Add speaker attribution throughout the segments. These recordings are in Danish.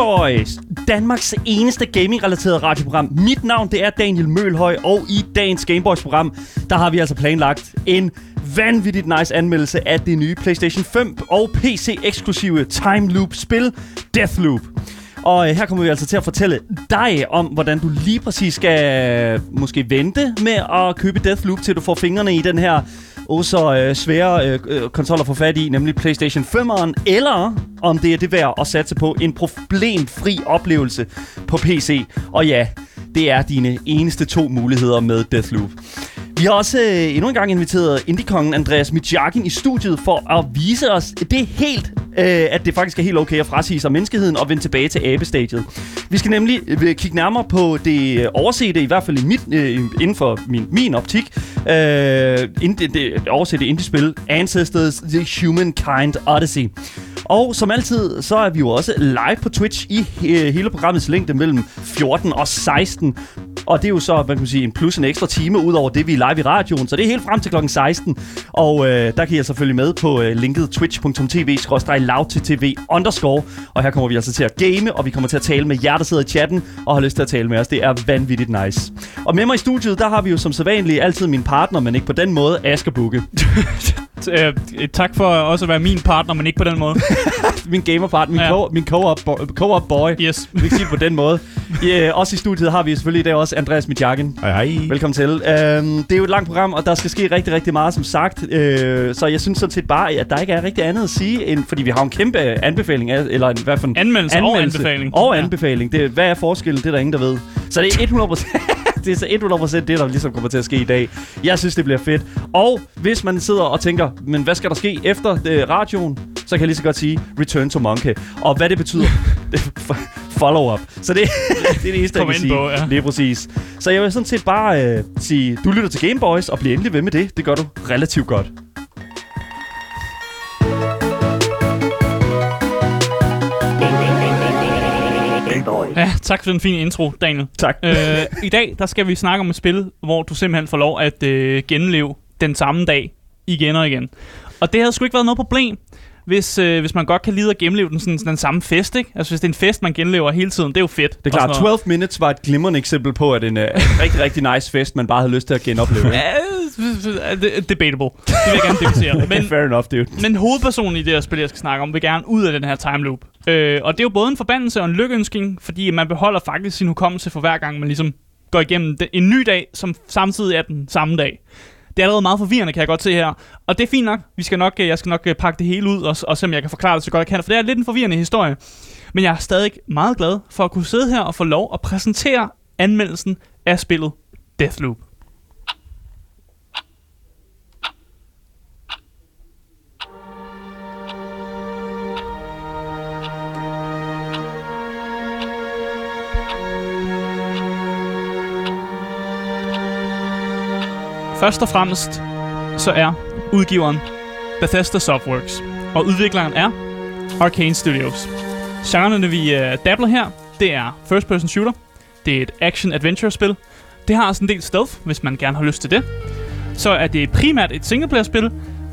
Speaker 1: Gameboys, Danmarks eneste gaming-relaterede radioprogram. Mit navn det er Daniel Mølhøj, og i dagens Gameboys-program, der har vi altså planlagt en vanvittigt nice anmeldelse af det nye PlayStation 5 og PC-eksklusive time loop-spil Deathloop. Og øh, her kommer vi altså til at fortælle dig om, hvordan du lige præcis skal øh, måske vente med at købe Deathloop, til du får fingrene i den her oh, så øh, svære øh, øh konsoller at få fat i, nemlig PlayStation 5'eren, eller om det er det værd at satse på en problemfri oplevelse på PC. Og ja, det er dine eneste to muligheder med Deathloop. Vi har også øh, endnu en gang inviteret indiekongen Andreas Mijakin i studiet for at vise os det helt, øh, at det faktisk er helt okay at frasige sig menneskeheden og vende tilbage til abestadiet. Vi skal nemlig øh, kigge nærmere på det øh, oversete, i hvert fald i mit, øh, inden for min, min optik, øh, ind, det oversete indie-spil Ancestors The Humankind Odyssey. Og som altid, så er vi jo også live på Twitch i øh, hele programmets længde mellem 14 og 16. Og det er jo så, man kan sige, en plus en ekstra time ud over det, vi er live i radioen. Så det er helt frem til klokken 16. Og øh, der kan I altså selvfølgelig med på øh, linket twitch.tv tv underscore. Og her kommer vi altså til at game, og vi kommer til at tale med jer, der sidder i chatten og har lyst til at tale med os. Det er vanvittigt nice. Og med mig i studiet, der har vi jo som sædvanligt altid min partner, men ikke på den måde, Asger Bukke.
Speaker 2: Øh, tak for også at være min partner, men ikke på den måde.
Speaker 1: min gamerpartner, min,
Speaker 2: Ja.
Speaker 1: co- min co-op, bo- co-op boy.
Speaker 2: Yes.
Speaker 1: Vi kan sige det på den måde. Ja, også i studiet har vi selvfølgelig i dag også Andreas Mitjakken.
Speaker 3: Hej, hej.
Speaker 1: Velkommen til. Øhm, det er jo et langt program, og der skal ske rigtig, rigtig meget, som sagt. Øh, så jeg synes sådan set bare, at der ikke er rigtig andet at sige, end, fordi vi har en kæmpe anbefaling, af, eller en, hvad for en
Speaker 2: Anmeldelse, og anbefaling.
Speaker 1: Og
Speaker 2: Ja.
Speaker 1: anbefaling. Det, hvad er forskellen? Det er der ingen, der ved. Så det er 100%... Det er så 100% det, der ligesom kommer til at ske i dag. Jeg synes, det bliver fedt. Og hvis man sidder og tænker, men hvad skal der ske efter øh, radioen? Så kan jeg lige så godt sige, Return to Monkey. Og hvad det betyder, er follow-up. Så det, det er det eneste, jeg
Speaker 2: Kom
Speaker 1: kan
Speaker 2: ind
Speaker 1: sige.
Speaker 2: på, ja.
Speaker 1: Lige præcis. Så jeg vil sådan set bare øh, sige, du lytter til Game Boys, og bliver endelig ved med det. Det gør du relativt godt.
Speaker 4: Game Boys.
Speaker 2: Ja, tak for den fine intro, Daniel.
Speaker 1: Tak.
Speaker 2: Øh, I dag, der skal vi snakke om et spil, hvor du simpelthen får lov at øh, genleve den samme dag igen og igen. Og det havde sgu ikke været noget problem, hvis, øh, hvis man godt kan lide at genleve den, sådan, den samme fest, ikke? Altså hvis det er en fest, man genlever hele tiden, det er jo fedt.
Speaker 1: Det er klart, 12 Minutes var et glimrende eksempel på, at en øh, rigtig, rigtig nice fest, man bare havde lyst til at genopleve.
Speaker 2: Ja, det- debatable. Det vil jeg gerne debattere. Men,
Speaker 1: Fair enough, dude.
Speaker 2: Men hovedpersonen i det her spil, jeg skal snakke om, vil gerne ud af den her time loop. Øh, og det er jo både en forbandelse og en lykkeønsking, fordi man beholder faktisk sin hukommelse for hver gang, man ligesom går igennem en ny dag, som samtidig er den samme dag. Det er allerede meget forvirrende, kan jeg godt se her. Og det er fint nok. Vi skal nok, øh, jeg skal nok øh, pakke det hele ud, og, og se om jeg kan forklare det så godt jeg kan. For det er lidt en forvirrende historie. Men jeg er stadig meget glad for at kunne sidde her og få lov at præsentere anmeldelsen af spillet Deathloop. Først og fremmest så er udgiveren Bethesda Softworks, og udvikleren er Arcane Studios. Genrerne, vi øh, dabler her, det er first person shooter, det er et action-adventure-spil, det har også en del stealth, hvis man gerne har lyst til det. Så er det primært et singleplayer-spil,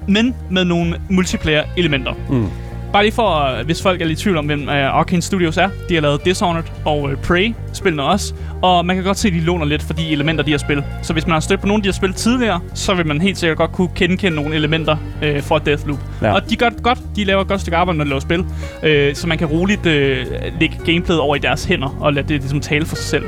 Speaker 2: men med nogle multiplayer-elementer.
Speaker 1: Mm.
Speaker 2: Bare lige for, øh, hvis folk er lidt i tvivl om, hvem uh, Arcane Studios er. De har lavet Dishonored og uh, Prey, spillene også. Og man kan godt se, at de låner lidt for de elementer, de har spillet. Så hvis man har stødt på nogle af de har spillet tidligere, så vil man helt sikkert godt kunne genkende nogle elementer uh, fra Deathloop.
Speaker 1: Ja.
Speaker 2: Og de gør det godt. De laver et godt stykke arbejde, når de laver spil. Uh, så man kan roligt uh, lægge gameplayet over i deres hænder og lade det ligesom tale for sig selv.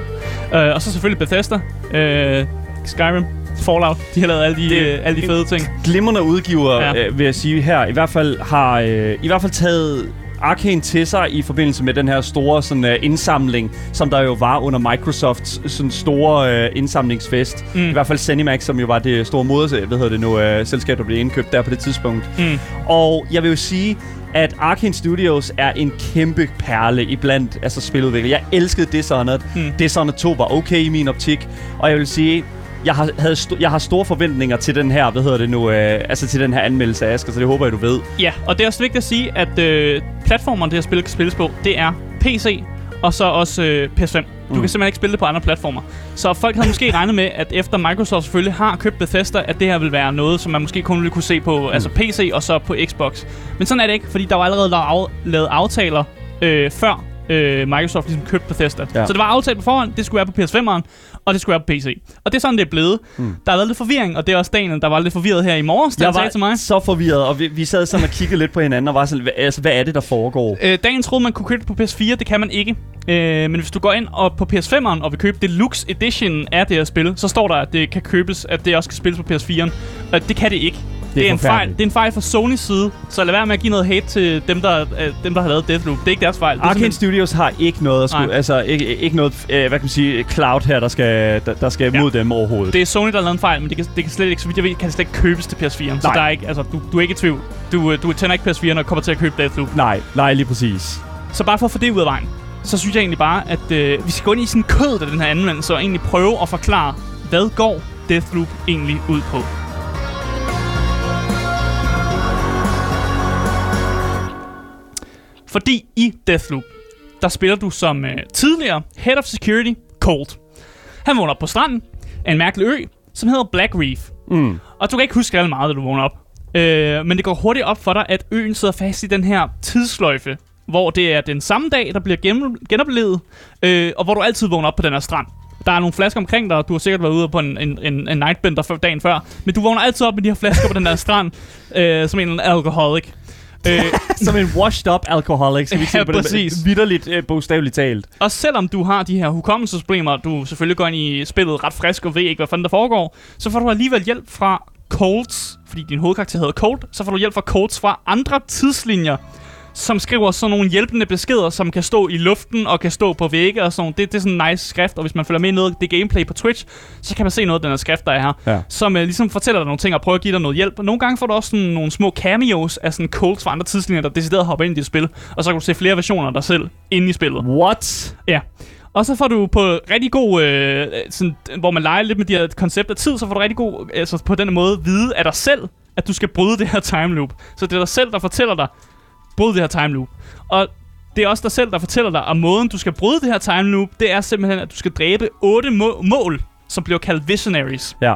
Speaker 2: Uh, og så selvfølgelig Bethesda. Uh, Skyrim. Fallout. De har lavet alle de,
Speaker 1: Det-
Speaker 2: uh, alle de fede ting.
Speaker 1: Glimrende udgiver,
Speaker 2: Ja.
Speaker 1: øh, vil jeg sige her, i hvert fald har øh, i hvert fald taget Arcane til sig i forbindelse med den her store sådan, uh, indsamling, som der jo var under Microsofts sådan store uh, indsamlingsfest.
Speaker 2: Mm.
Speaker 1: I hvert fald Zenimax, som jo var det store moders, hvad hedder det nu, uh, selskab, der blev indkøbt der på det tidspunkt.
Speaker 2: Mm.
Speaker 1: Og jeg vil jo sige, at Arkane Studios er en kæmpe perle iblandt altså spiludviklere. Jeg elskede Dishonored.
Speaker 2: Mm.
Speaker 1: Dishonored 2 var okay i min optik. Og jeg vil sige, jeg har, havde sto- jeg har store forventninger til den her, hvad hedder det nu, øh, altså til den her anmeldelse af Asger, så det håber jeg, du ved.
Speaker 2: Ja, og det er også vigtigt at sige, at øh, platformerne, det her spil kan spilles på, det er PC og så også øh, PS5. Du
Speaker 1: Mm.
Speaker 2: kan simpelthen ikke spille det på andre platformer. Så folk havde måske regnet med, at efter Microsoft selvfølgelig har købt Bethesda, at det her vil være noget, som man måske kun ville kunne se på mm. altså PC og så på Xbox. Men sådan er det ikke, fordi der var allerede lavet, lavet aftaler øh, før øh, Microsoft ligesom købte Bethesda.
Speaker 1: Ja.
Speaker 2: Så det var aftalt på forhånd, det skulle være på PS5'eren, og det skulle være på PC. Og det er sådan, det er blevet. Mm. Der har været lidt forvirring, og det er også Daniel, der var lidt forvirret her i morges,
Speaker 1: Jeg
Speaker 2: sagde til mig.
Speaker 1: så forvirret, og vi, vi sad sådan og kiggede lidt på hinanden og var sådan, hvad, altså, hvad er det, der foregår?
Speaker 2: Øh, dagen troede, man kunne købe det på PS4. Det kan man ikke. Øh, men hvis du går ind og på PS5'eren og vil købe Deluxe Edition af det her spil, så står der, at det kan købes, at det også kan spilles på PS4'eren. Og det kan det ikke. Det er, en fejl. Det er en fejl fra Sonys side, så lad være med at give noget hate til dem, der, øh, dem, der har lavet Deathloop. Det er ikke deres fejl. Det er
Speaker 1: Arkane
Speaker 2: simpelthen-
Speaker 1: Studios har ikke noget, at skulle,
Speaker 2: Nej.
Speaker 1: altså ikke, ikke noget, øh, hvad kan man sige, cloud her, der skal, der, der skal
Speaker 2: Ja.
Speaker 1: mod dem overhovedet.
Speaker 2: det er Sony, der har lavet en fejl, men det kan, det kan slet ikke, så vidt jeg ved, kan det slet ikke købes til PS4'eren. Så
Speaker 1: Nej.
Speaker 2: der er ikke, altså, du, du er ikke i tvivl. Du, øh, du tænder ikke PS4'eren og kommer til at købe Deathloop.
Speaker 1: Nej, nej, lige præcis.
Speaker 2: Så bare for at få det ud af vejen, så synes jeg egentlig bare, at øh, vi skal gå ind i sådan kødet af den her anmeldelse og egentlig prøve at forklare, hvad går Deathloop egentlig ud på. Fordi i Deathloop, der spiller du som øh, tidligere Head of Security, Colt. Han vågner op på stranden af en mærkelig ø, som hedder Black Reef.
Speaker 1: Mm.
Speaker 2: Og du kan ikke huske alt meget, da du vågner op. Øh, men det går hurtigt op for dig, at øen sidder fast i den her tidsløjfe, hvor det er den samme dag, der bliver gen- genoplevet, øh, og hvor du altid vågner op på den her strand. Der er nogle flasker omkring dig, og du har sikkert været ude på en, en, en, en nightbender før, dagen før, men du vågner altid op med de her flasker på den der strand, øh, som en alkoholik. Øh,
Speaker 1: Som en washed up alcoholic, skal vi
Speaker 2: Ja,
Speaker 1: sige på det
Speaker 2: præcis.
Speaker 1: vidderligt øh, bogstaveligt talt.
Speaker 2: Og selvom du har de her hukommelsesproblemer, du selvfølgelig går ind i spillet ret frisk og ved ikke, hvad fanden der foregår, så får du alligevel hjælp fra Colts, fordi din hovedkarakter hedder Colt, så får du hjælp fra Colts fra andre tidslinjer, som skriver sådan nogle hjælpende beskeder, som kan stå i luften og kan stå på vægge og sådan noget. det, det er sådan en nice skrift, og hvis man følger med i noget det gameplay på Twitch, så kan man se noget af den her skrift, der er her,
Speaker 1: Ja.
Speaker 2: som uh, ligesom fortæller dig nogle ting og prøver at give dig noget hjælp. Nogle gange får du også sådan nogle små cameos af sådan Colts fra andre tidslinjer, der decideret hopper ind i dit spil, og så kan du se flere versioner af dig selv inde i spillet.
Speaker 1: What?
Speaker 2: Ja. Og så får du på rigtig god, øh, sådan, hvor man leger lidt med de her koncepter af tid, så får du rigtig god, altså på den måde, vide af dig selv, at du skal bryde det her time loop. Så det er dig selv, der fortæller dig, bryd det her time loop. Og det er også dig selv, der fortæller dig, at måden, du skal bryde det her time loop, det er simpelthen, at du skal dræbe otte må- mål, som bliver kaldt visionaries.
Speaker 1: Ja.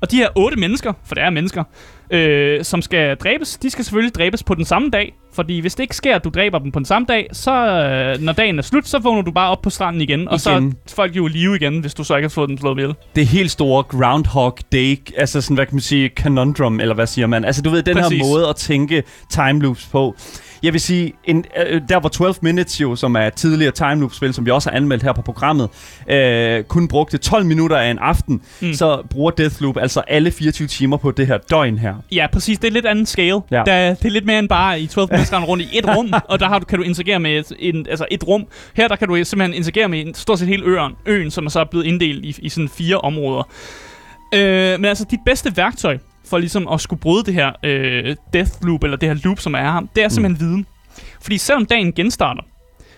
Speaker 2: Og de her otte mennesker, for det er mennesker, øh, som skal dræbes, de skal selvfølgelig dræbes på den samme dag. Fordi hvis det ikke sker, at du dræber dem på den samme dag, så øh, når dagen er slut, så vågner du bare op på stranden igen. Og så er
Speaker 1: Igen.
Speaker 2: folk jo i live igen, hvis du så ikke har fået dem slået ihjel.
Speaker 1: Det helt store Groundhog Day, altså sådan, hvad kan man sige, conundrum, eller hvad siger man? Altså du ved, den
Speaker 2: Præcis.
Speaker 1: her måde at tænke time loops på. Jeg vil sige, en, øh, der var 12 Minutes jo, som er et tidligere time loop spil, som vi også har anmeldt her på programmet, øh, kun brugte 12 minutter af en aften, mm. Så bruger Deathloop altså alle 24 timer på det her døgn her.
Speaker 2: Ja, præcis. Det er lidt anden scale.
Speaker 1: Ja.
Speaker 2: Der, det er lidt mere end bare i 12 mennesker rundt i et rum, og der har du, kan du interagere med et, en, altså et rum. Her der kan du simpelthen interagere med en, stort set hele øen, øen, som er så blevet inddelt i, i sådan fire områder. Øh, men altså, dit bedste værktøj for ligesom at skulle bryde det her øh, death loop, eller det her loop, som er her, det er simpelthen mm. viden. Fordi selvom dagen genstarter,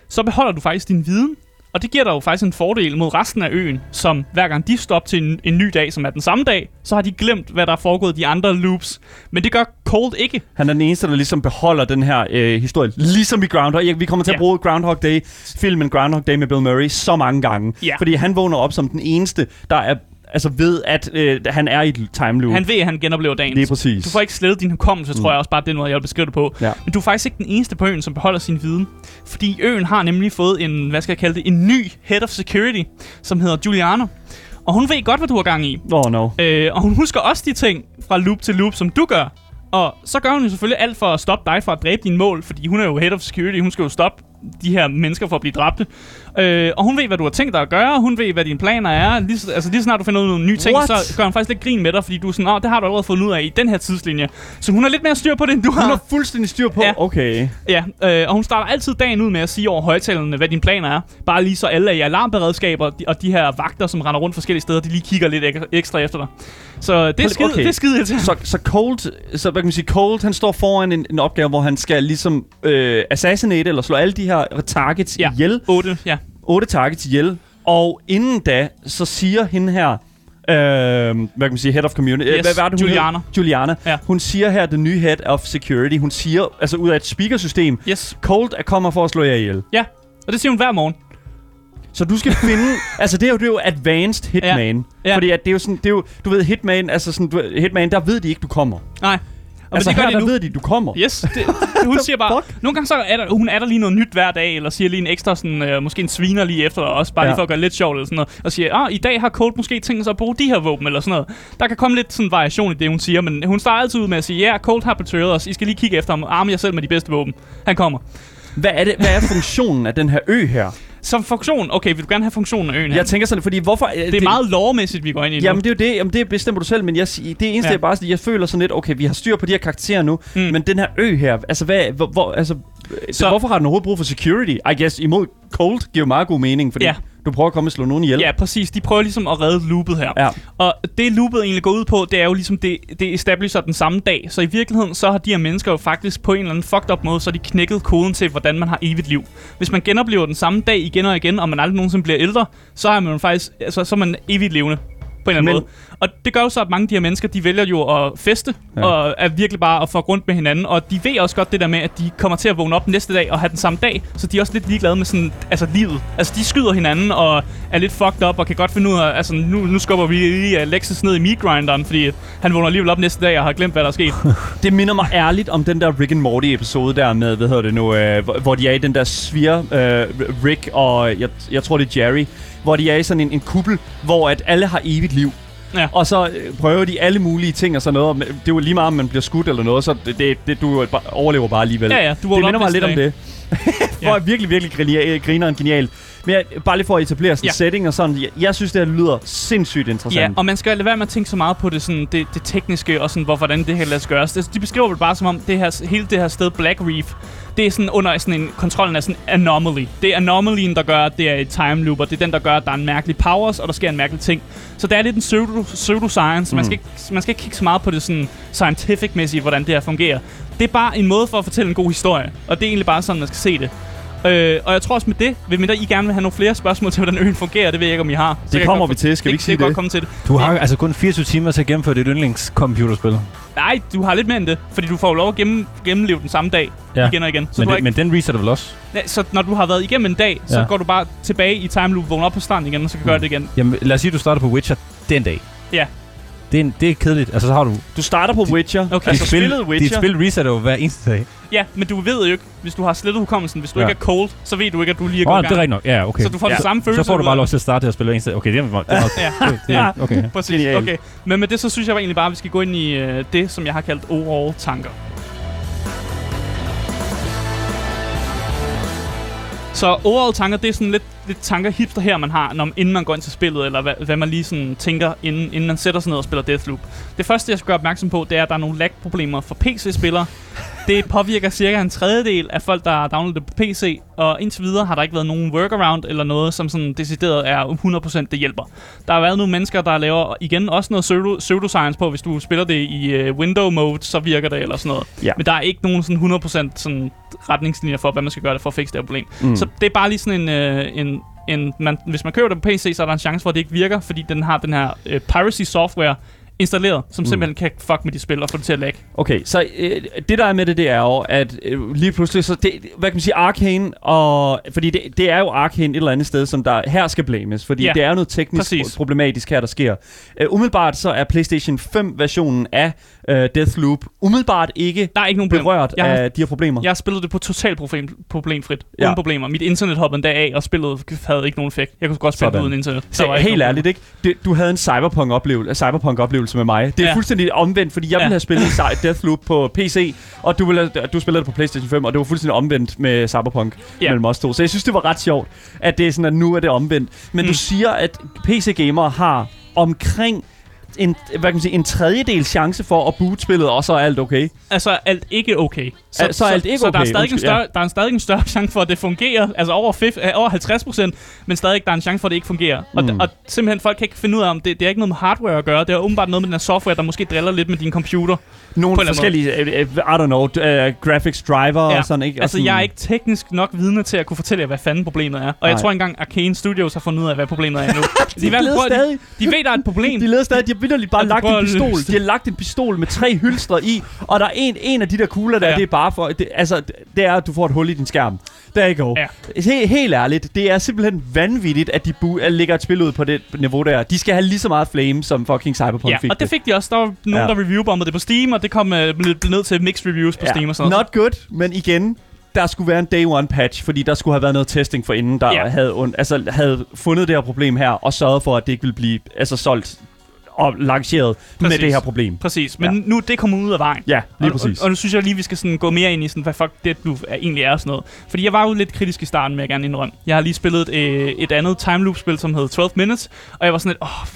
Speaker 2: så beholder du faktisk din viden, og det giver dig jo faktisk en fordel mod resten af øen, som hver gang de står op til en, en ny dag, som er den samme dag, så har de glemt, hvad der er foregået i de andre loops. Men det gør Cold ikke.
Speaker 1: Han er den eneste, der ligesom beholder den her øh, historie. Ligesom i Groundhog. Vi kommer til at
Speaker 2: Ja.
Speaker 1: bruge Groundhog Day, filmen Groundhog Day med Bill Murray, så mange gange.
Speaker 2: Ja.
Speaker 1: Fordi han vågner op som den eneste, der er altså ved, at øh, han er i et time loop.
Speaker 2: Han ved, at han genoplever dagen.
Speaker 1: Lige præcis.
Speaker 2: Du får ikke slettet din hukommelse, tror
Speaker 1: Mm.
Speaker 2: jeg også bare, det er noget, jeg vil beskrive det på.
Speaker 1: Ja.
Speaker 2: Men du er faktisk ikke den eneste på øen, som beholder sin viden. Fordi øen har nemlig fået en, hvad skal jeg kalde det, en ny head of security, som hedder Juliana. Og hun ved godt, hvad du har gang i.
Speaker 1: Oh no.
Speaker 2: Øh, og hun husker også de ting fra loop til loop, som du gør. Og så gør hun jo selvfølgelig alt for at stoppe dig fra at dræbe dine mål, fordi hun er jo head of security, hun skal jo stoppe de her mennesker for at blive dræbte. Øh, og hun ved, hvad du har tænkt dig at gøre, hun ved, hvad dine planer er. Lige, så- altså lige snart du finder ud af nogle nye ting,
Speaker 1: What?
Speaker 2: så gør hun faktisk lidt grin med dig, fordi du er sådan, åh, det har du allerede fundet ud af i den her tidslinje. Så hun har lidt mere styr på det, end du
Speaker 1: Hun
Speaker 2: har.
Speaker 1: har fuldstændig styr på.
Speaker 2: Ja.
Speaker 1: Okay.
Speaker 2: Ja, øh, og hun starter altid dagen ud med at sige over højtalerne, hvad dine planer er. Bare lige så alle er i alarmberedskaber, og de her vagter, som render rundt forskellige steder, de lige kigger lidt ek- ekstra efter dig. Så det er skide,
Speaker 1: Okay.
Speaker 2: det er skide.
Speaker 1: Så, så Cold, så hvad kan man sige, Cold, han står foran en, en opgave, hvor han skal ligesom øh, assassinate, eller slå alle de her targets
Speaker 2: Ja.
Speaker 1: ihjel.
Speaker 2: 8, ja.
Speaker 1: Otte targets ihjel. Og inden da, så siger hende her, øh, hvad kan man sige, head of community,
Speaker 2: Yes,
Speaker 1: hvad var det, hun
Speaker 2: Juliana.
Speaker 1: hed? Juliana.
Speaker 2: Ja.
Speaker 1: Hun siger her, den nye head of security, hun siger, altså ud af et speakersystem,
Speaker 2: Yes.
Speaker 1: Cold er kommer for at slå jer ihjel.
Speaker 2: Ja, og det siger hun hver morgen.
Speaker 1: Så du skal finde... altså, det er jo, det er jo advanced Hitman.
Speaker 2: Ja.
Speaker 1: Fordi at det er jo sådan... Det er jo, du ved, Hitman... Altså sådan... Du, Hitman, der ved de ikke, du kommer.
Speaker 2: Nej. Og
Speaker 1: altså,
Speaker 2: men det
Speaker 1: her,
Speaker 2: de
Speaker 1: der
Speaker 2: nu.
Speaker 1: ved de, du kommer.
Speaker 2: Yes, det, hun siger bare, nogle gange så er der, hun er der lige noget nyt hver dag, eller siger lige en ekstra, sådan, øh, måske en sviner lige efter, også bare
Speaker 1: Ja.
Speaker 2: lige for at gøre lidt sjovt, eller sådan noget, og siger, ah, i dag har Colt måske tænkt sig at bruge de her våben, eller sådan noget. Der kan komme lidt sådan variation i det, hun siger, men hun starter altid ud med at sige, ja, yeah, Colt har betrayed os, I skal lige kigge efter ham, arme jer selv med de bedste våben. Han kommer.
Speaker 1: Hvad er, det, hvad er funktionen af den her ø her?
Speaker 2: Som funktion, okay, vil du gerne have funktionen af øen?
Speaker 1: Jeg tænker sådan, fordi hvorfor...
Speaker 2: det er meget lovmæssigt, vi går ind i nu.
Speaker 1: Jamen det er jo det, jamen, det bestemmer du selv, men jeg, det eneste
Speaker 2: Ja.
Speaker 1: er bare, jeg føler sådan lidt, okay, vi har styr på de her karakterer nu,
Speaker 2: Mm.
Speaker 1: men den her ø her, altså hvad, hvor, hvor altså,
Speaker 2: Så-
Speaker 1: hvorfor har den overhovedet brug for security? I guess imod Cold giver meget god mening, fordi
Speaker 2: Ja.
Speaker 1: Du prøver at komme og slå nogen ihjel.
Speaker 2: Ja, præcis. De prøver ligesom at redde loopet her.
Speaker 1: Ja.
Speaker 2: Og det loopet egentlig går ud på, det er jo ligesom, det, det establisher den samme dag. Så i virkeligheden, så har de her mennesker jo faktisk på en eller anden fucked up måde, så har de knækket koden til, hvordan man har evigt liv. Hvis man genoplever den samme dag igen og igen, og man aldrig nogensinde bliver ældre, så er man jo faktisk, altså, så er man evigt levende på en eller anden
Speaker 1: Men-
Speaker 2: måde. Og det gør jo så, at mange af de her mennesker, de vælger jo at feste, ja. Og er virkelig bare at få rundt med hinanden. Og de ved også godt det der med, at de kommer til at vågne op næste dag og have den samme dag. Så de er også lidt ligeglade med sådan, altså livet. Altså de skyder hinanden og er lidt fucked up og kan godt finde ud af, altså nu, nu skubber vi lige Alexis ned i meat grinderen, fordi han vågner alligevel op næste dag og har glemt, hvad der er sket.
Speaker 1: Det minder mig ærligt om den der Rick and Morty episode der med, hvad hedder det nu, øh, hvor, hvor de er i den der svir, øh, Rick og jeg, jeg tror det er Jerry, hvor de er i sådan en, en kuppel, hvor at alle har evigt liv.
Speaker 2: Ja.
Speaker 1: Og så øh, prøver de alle mulige ting og sådan noget. Det er jo lige meget, om man bliver skudt eller noget, så det, det, det du bare, overlever bare alligevel.
Speaker 2: Ja, ja, du
Speaker 1: det minder mig lidt
Speaker 2: næste
Speaker 1: om det. For ja. virkelig, virkelig griner, grineren genialt. Men jeg, bare lige for at etablere sådan
Speaker 2: Ja.
Speaker 1: en setting og sådan. Jeg, jeg synes, det her lyder sindssygt interessant.
Speaker 2: Ja, og man skal lade være med at tænke så meget på det, sådan, det, det tekniske og sådan, hvor, hvordan det her lades gøres. Det, de beskriver det bare som om, det her, hele det her sted, Black Reef, det er sådan under sådan en, kontrollen af sådan anomaly. Det er anomalien, der gør, at det er et time loop, og det er den, der gør, at der er en mærkelig powers, og der sker en mærkelig ting. Så det er lidt en pseudo, pseudoscience. Mm. Man, skal ikke, man skal ikke kigge så meget på det sådan scientific-mæssigt, hvordan det her fungerer. Det er bare en måde for at fortælle en god historie, og det er egentlig bare sådan, man skal se det. Øh, og jeg tror også med det, vil mindre I gerne vil have nogle flere spørgsmål til, hvordan øen fungerer, det ved jeg ikke, om I har. Så jeg
Speaker 1: kommer vi til. Skal vi
Speaker 2: det,
Speaker 1: ikke sige
Speaker 2: det?
Speaker 1: det?
Speaker 2: godt komme til det.
Speaker 3: Du har altså kun 24 timer til at gennemføre dit yndlingscomputerspil.
Speaker 2: Nej, du har lidt mere end det, fordi du får lov at gennem, gennemleve den samme dag
Speaker 3: Ja.
Speaker 2: igen og igen. Så,
Speaker 3: Men,
Speaker 2: du
Speaker 3: det,
Speaker 2: ikke,
Speaker 3: men den resetter vel også?
Speaker 2: Nej, så når du har været igennem en dag, så
Speaker 3: Ja.
Speaker 2: går du bare tilbage i time loop, vågner op på stranden igen, og så kan gøre det igen.
Speaker 3: Jamen, lad os sige, at du starter på Witcher den dag.
Speaker 2: Ja.
Speaker 3: Det er, en, det er kedeligt. Altså, så har du...
Speaker 1: Du starter på Witcher.
Speaker 2: Okay.
Speaker 1: Altså
Speaker 3: dit spil,
Speaker 1: spillet Witcher.
Speaker 3: Dit spil resetter jo hver eneste dag.
Speaker 2: Ja, men du ved jo ikke, hvis du har slettet hukommelsen, hvis du
Speaker 3: Ja.
Speaker 2: ikke er cold, så ved du ikke, at du lige er gået
Speaker 3: oh,
Speaker 2: i
Speaker 3: det er rigtigt nok. Ja, okay.
Speaker 2: Så du får
Speaker 1: Ja.
Speaker 2: den samme følelse.
Speaker 3: så får du bare lov til at starte at spille eneste dag. Okay, det er, det er,
Speaker 2: Ja.
Speaker 1: Ja.
Speaker 3: okay.
Speaker 2: Præcis, okay. Men med det, så synes jeg egentlig bare, at vi skal gå ind i øh, det, som jeg har kaldt overall tanker. Så overall tanker, det er sådan lidt, lidt tanker hipster her, man har, når, inden man går ind til spillet, eller hvad, hvad man lige sådan tænker, inden, inden man sætter sig ned og spiller Deathloop. Det første, jeg skal gøre opmærksom på, det er, at der er nogle lag-problemer for PC-spillere. Det påvirker cirka en tredjedel af folk, der har downloadet det på PC, og indtil videre har der ikke været nogen workaround eller noget, som sådan decideret er 100% det hjælper. Der har været nogle mennesker, der laver igen også noget pseudo, pseudoscience på, hvis du spiller det i uh, window mode, så virker det eller sådan noget.
Speaker 1: Ja.
Speaker 2: Men der er ikke nogen sådan 100% sådan retningslinjer for, hvad man skal gøre det for at fikse det her problem. Mm. Så det er bare lige sådan en, øh, en, en man, hvis man køber det på PC, så er der en chance for, at det ikke virker, fordi den har den her øh, piracy software installeret, som
Speaker 1: Mm.
Speaker 2: simpelthen kan fuck med de spil og få det til at lagge.
Speaker 1: Okay, så øh, det der er med det, det er jo, at øh, lige pludselig, så det, hvad kan man sige, Arcane, og, fordi det, det er jo Arcane et eller andet sted, som der her skal blames, fordi
Speaker 2: Ja,
Speaker 1: det er noget teknisk
Speaker 2: præcis.
Speaker 1: problematisk her, der sker. Uh, umiddelbart så er PlayStation 5-versionen af uh, Deathloop umiddelbart ikke
Speaker 2: Der er ikke nogen
Speaker 1: berørt
Speaker 2: Jeg har-
Speaker 1: af de her problemer.
Speaker 2: Jeg har spillet det på totalt problem, problemfrit.
Speaker 1: Ja.
Speaker 2: Uden problemer. Mit internet hoppede en dag af, og spillet havde ikke nogen effekt. Jeg kunne godt spille
Speaker 1: Sådan.
Speaker 2: uden internet.
Speaker 1: Så helt ærligt, ikke? Det, du havde en cyberpunk-oplevelse, cyberpunk-oplevelse med mig. Det er
Speaker 2: Ja.
Speaker 1: fuldstændig omvendt, fordi jeg
Speaker 2: Ja.
Speaker 1: ville have spillet Deathloop på PC, og du, ville, du spillede det på PlayStation 5, og det var fuldstændig omvendt med Cyberpunk
Speaker 2: ja.
Speaker 1: mellem os to. Så jeg synes, det var ret sjovt, at det er sådan, at nu er det omvendt. Men
Speaker 2: Mm.
Speaker 1: du siger, at PC-gamere har omkring en, hvad kan man sige, en tredjedel chance for at boot spillet, og så er alt okay.
Speaker 2: Altså, alt ikke okay.
Speaker 1: Al- så er alt ikke
Speaker 2: så der er
Speaker 1: okay,
Speaker 2: stadig en større, der er stadig en større chance for, at det fungerer. Altså over, fif, øh, over 50 procent, men stadig der er en chance for, at det ikke fungerer. Og,
Speaker 1: Mm.
Speaker 2: og simpelthen, folk kan ikke finde ud af, om det, det er ikke noget med hardware at gøre. Det er åbenbart noget med den her software, der måske driller lidt med din computer.
Speaker 1: Nogle forskellige, øh, I don't know, uh, graphics driver og sådan, ikke? Og
Speaker 2: Altså,
Speaker 1: sådan,
Speaker 2: jeg er ikke teknisk nok vidne til at kunne fortælle jer, hvad fanden problemet er. Og jeg
Speaker 1: Nej.
Speaker 2: tror ikke engang, Arcane Studios har fundet ud af, hvad problemet er endnu. de, er i hvert fald de, de ved, der er et problem.
Speaker 1: De leder stadig, de, vildt bare lagt en pistol.
Speaker 2: det.
Speaker 1: De har lagt en pistol med tre hylstre i, og der er en, en af de der kugler der,
Speaker 2: Ja.
Speaker 1: ja. det er bare for... Det, altså, det er, at du får et hul i din skærm. There you go.
Speaker 2: Ja.
Speaker 1: He, helt ærligt, det er simpelthen vanvittigt, at de bu- at lægger et spil ud på det niveau der. De skal have lige så meget flame, som fucking Cyberpunk
Speaker 2: Ja,
Speaker 1: fik
Speaker 2: og det fik de også. Der var nogen,
Speaker 1: Ja.
Speaker 2: der reviewbombede det på Steam, og det kom uh, blev ned til mixed reviews på Steam og sådan.
Speaker 1: Not good, men igen, der skulle være en day one patch, fordi der skulle have været noget testing for inden, der
Speaker 2: Ja.
Speaker 1: ja. havde, und- altså, havde fundet det her problem her, og sørget for, at det ikke ville blive altså, solgt og lanceret med
Speaker 2: Præcis.
Speaker 1: det her problem.
Speaker 2: Præcis, men
Speaker 1: Ja.
Speaker 2: nu er det kommet ud af vejen.
Speaker 1: Ja, lige
Speaker 2: og,
Speaker 1: præcis.
Speaker 2: Og, og nu synes jeg lige, vi skal sådan gå mere ind i, sådan, hvad fuck det nu er, egentlig er og sådan noget. Fordi jeg var jo lidt kritisk i starten, vil jeg gerne indrømme. Jeg har lige spillet et, øh, et andet time loop-spil, som hedder 12 Minutes, og jeg var sådan lidt, åh,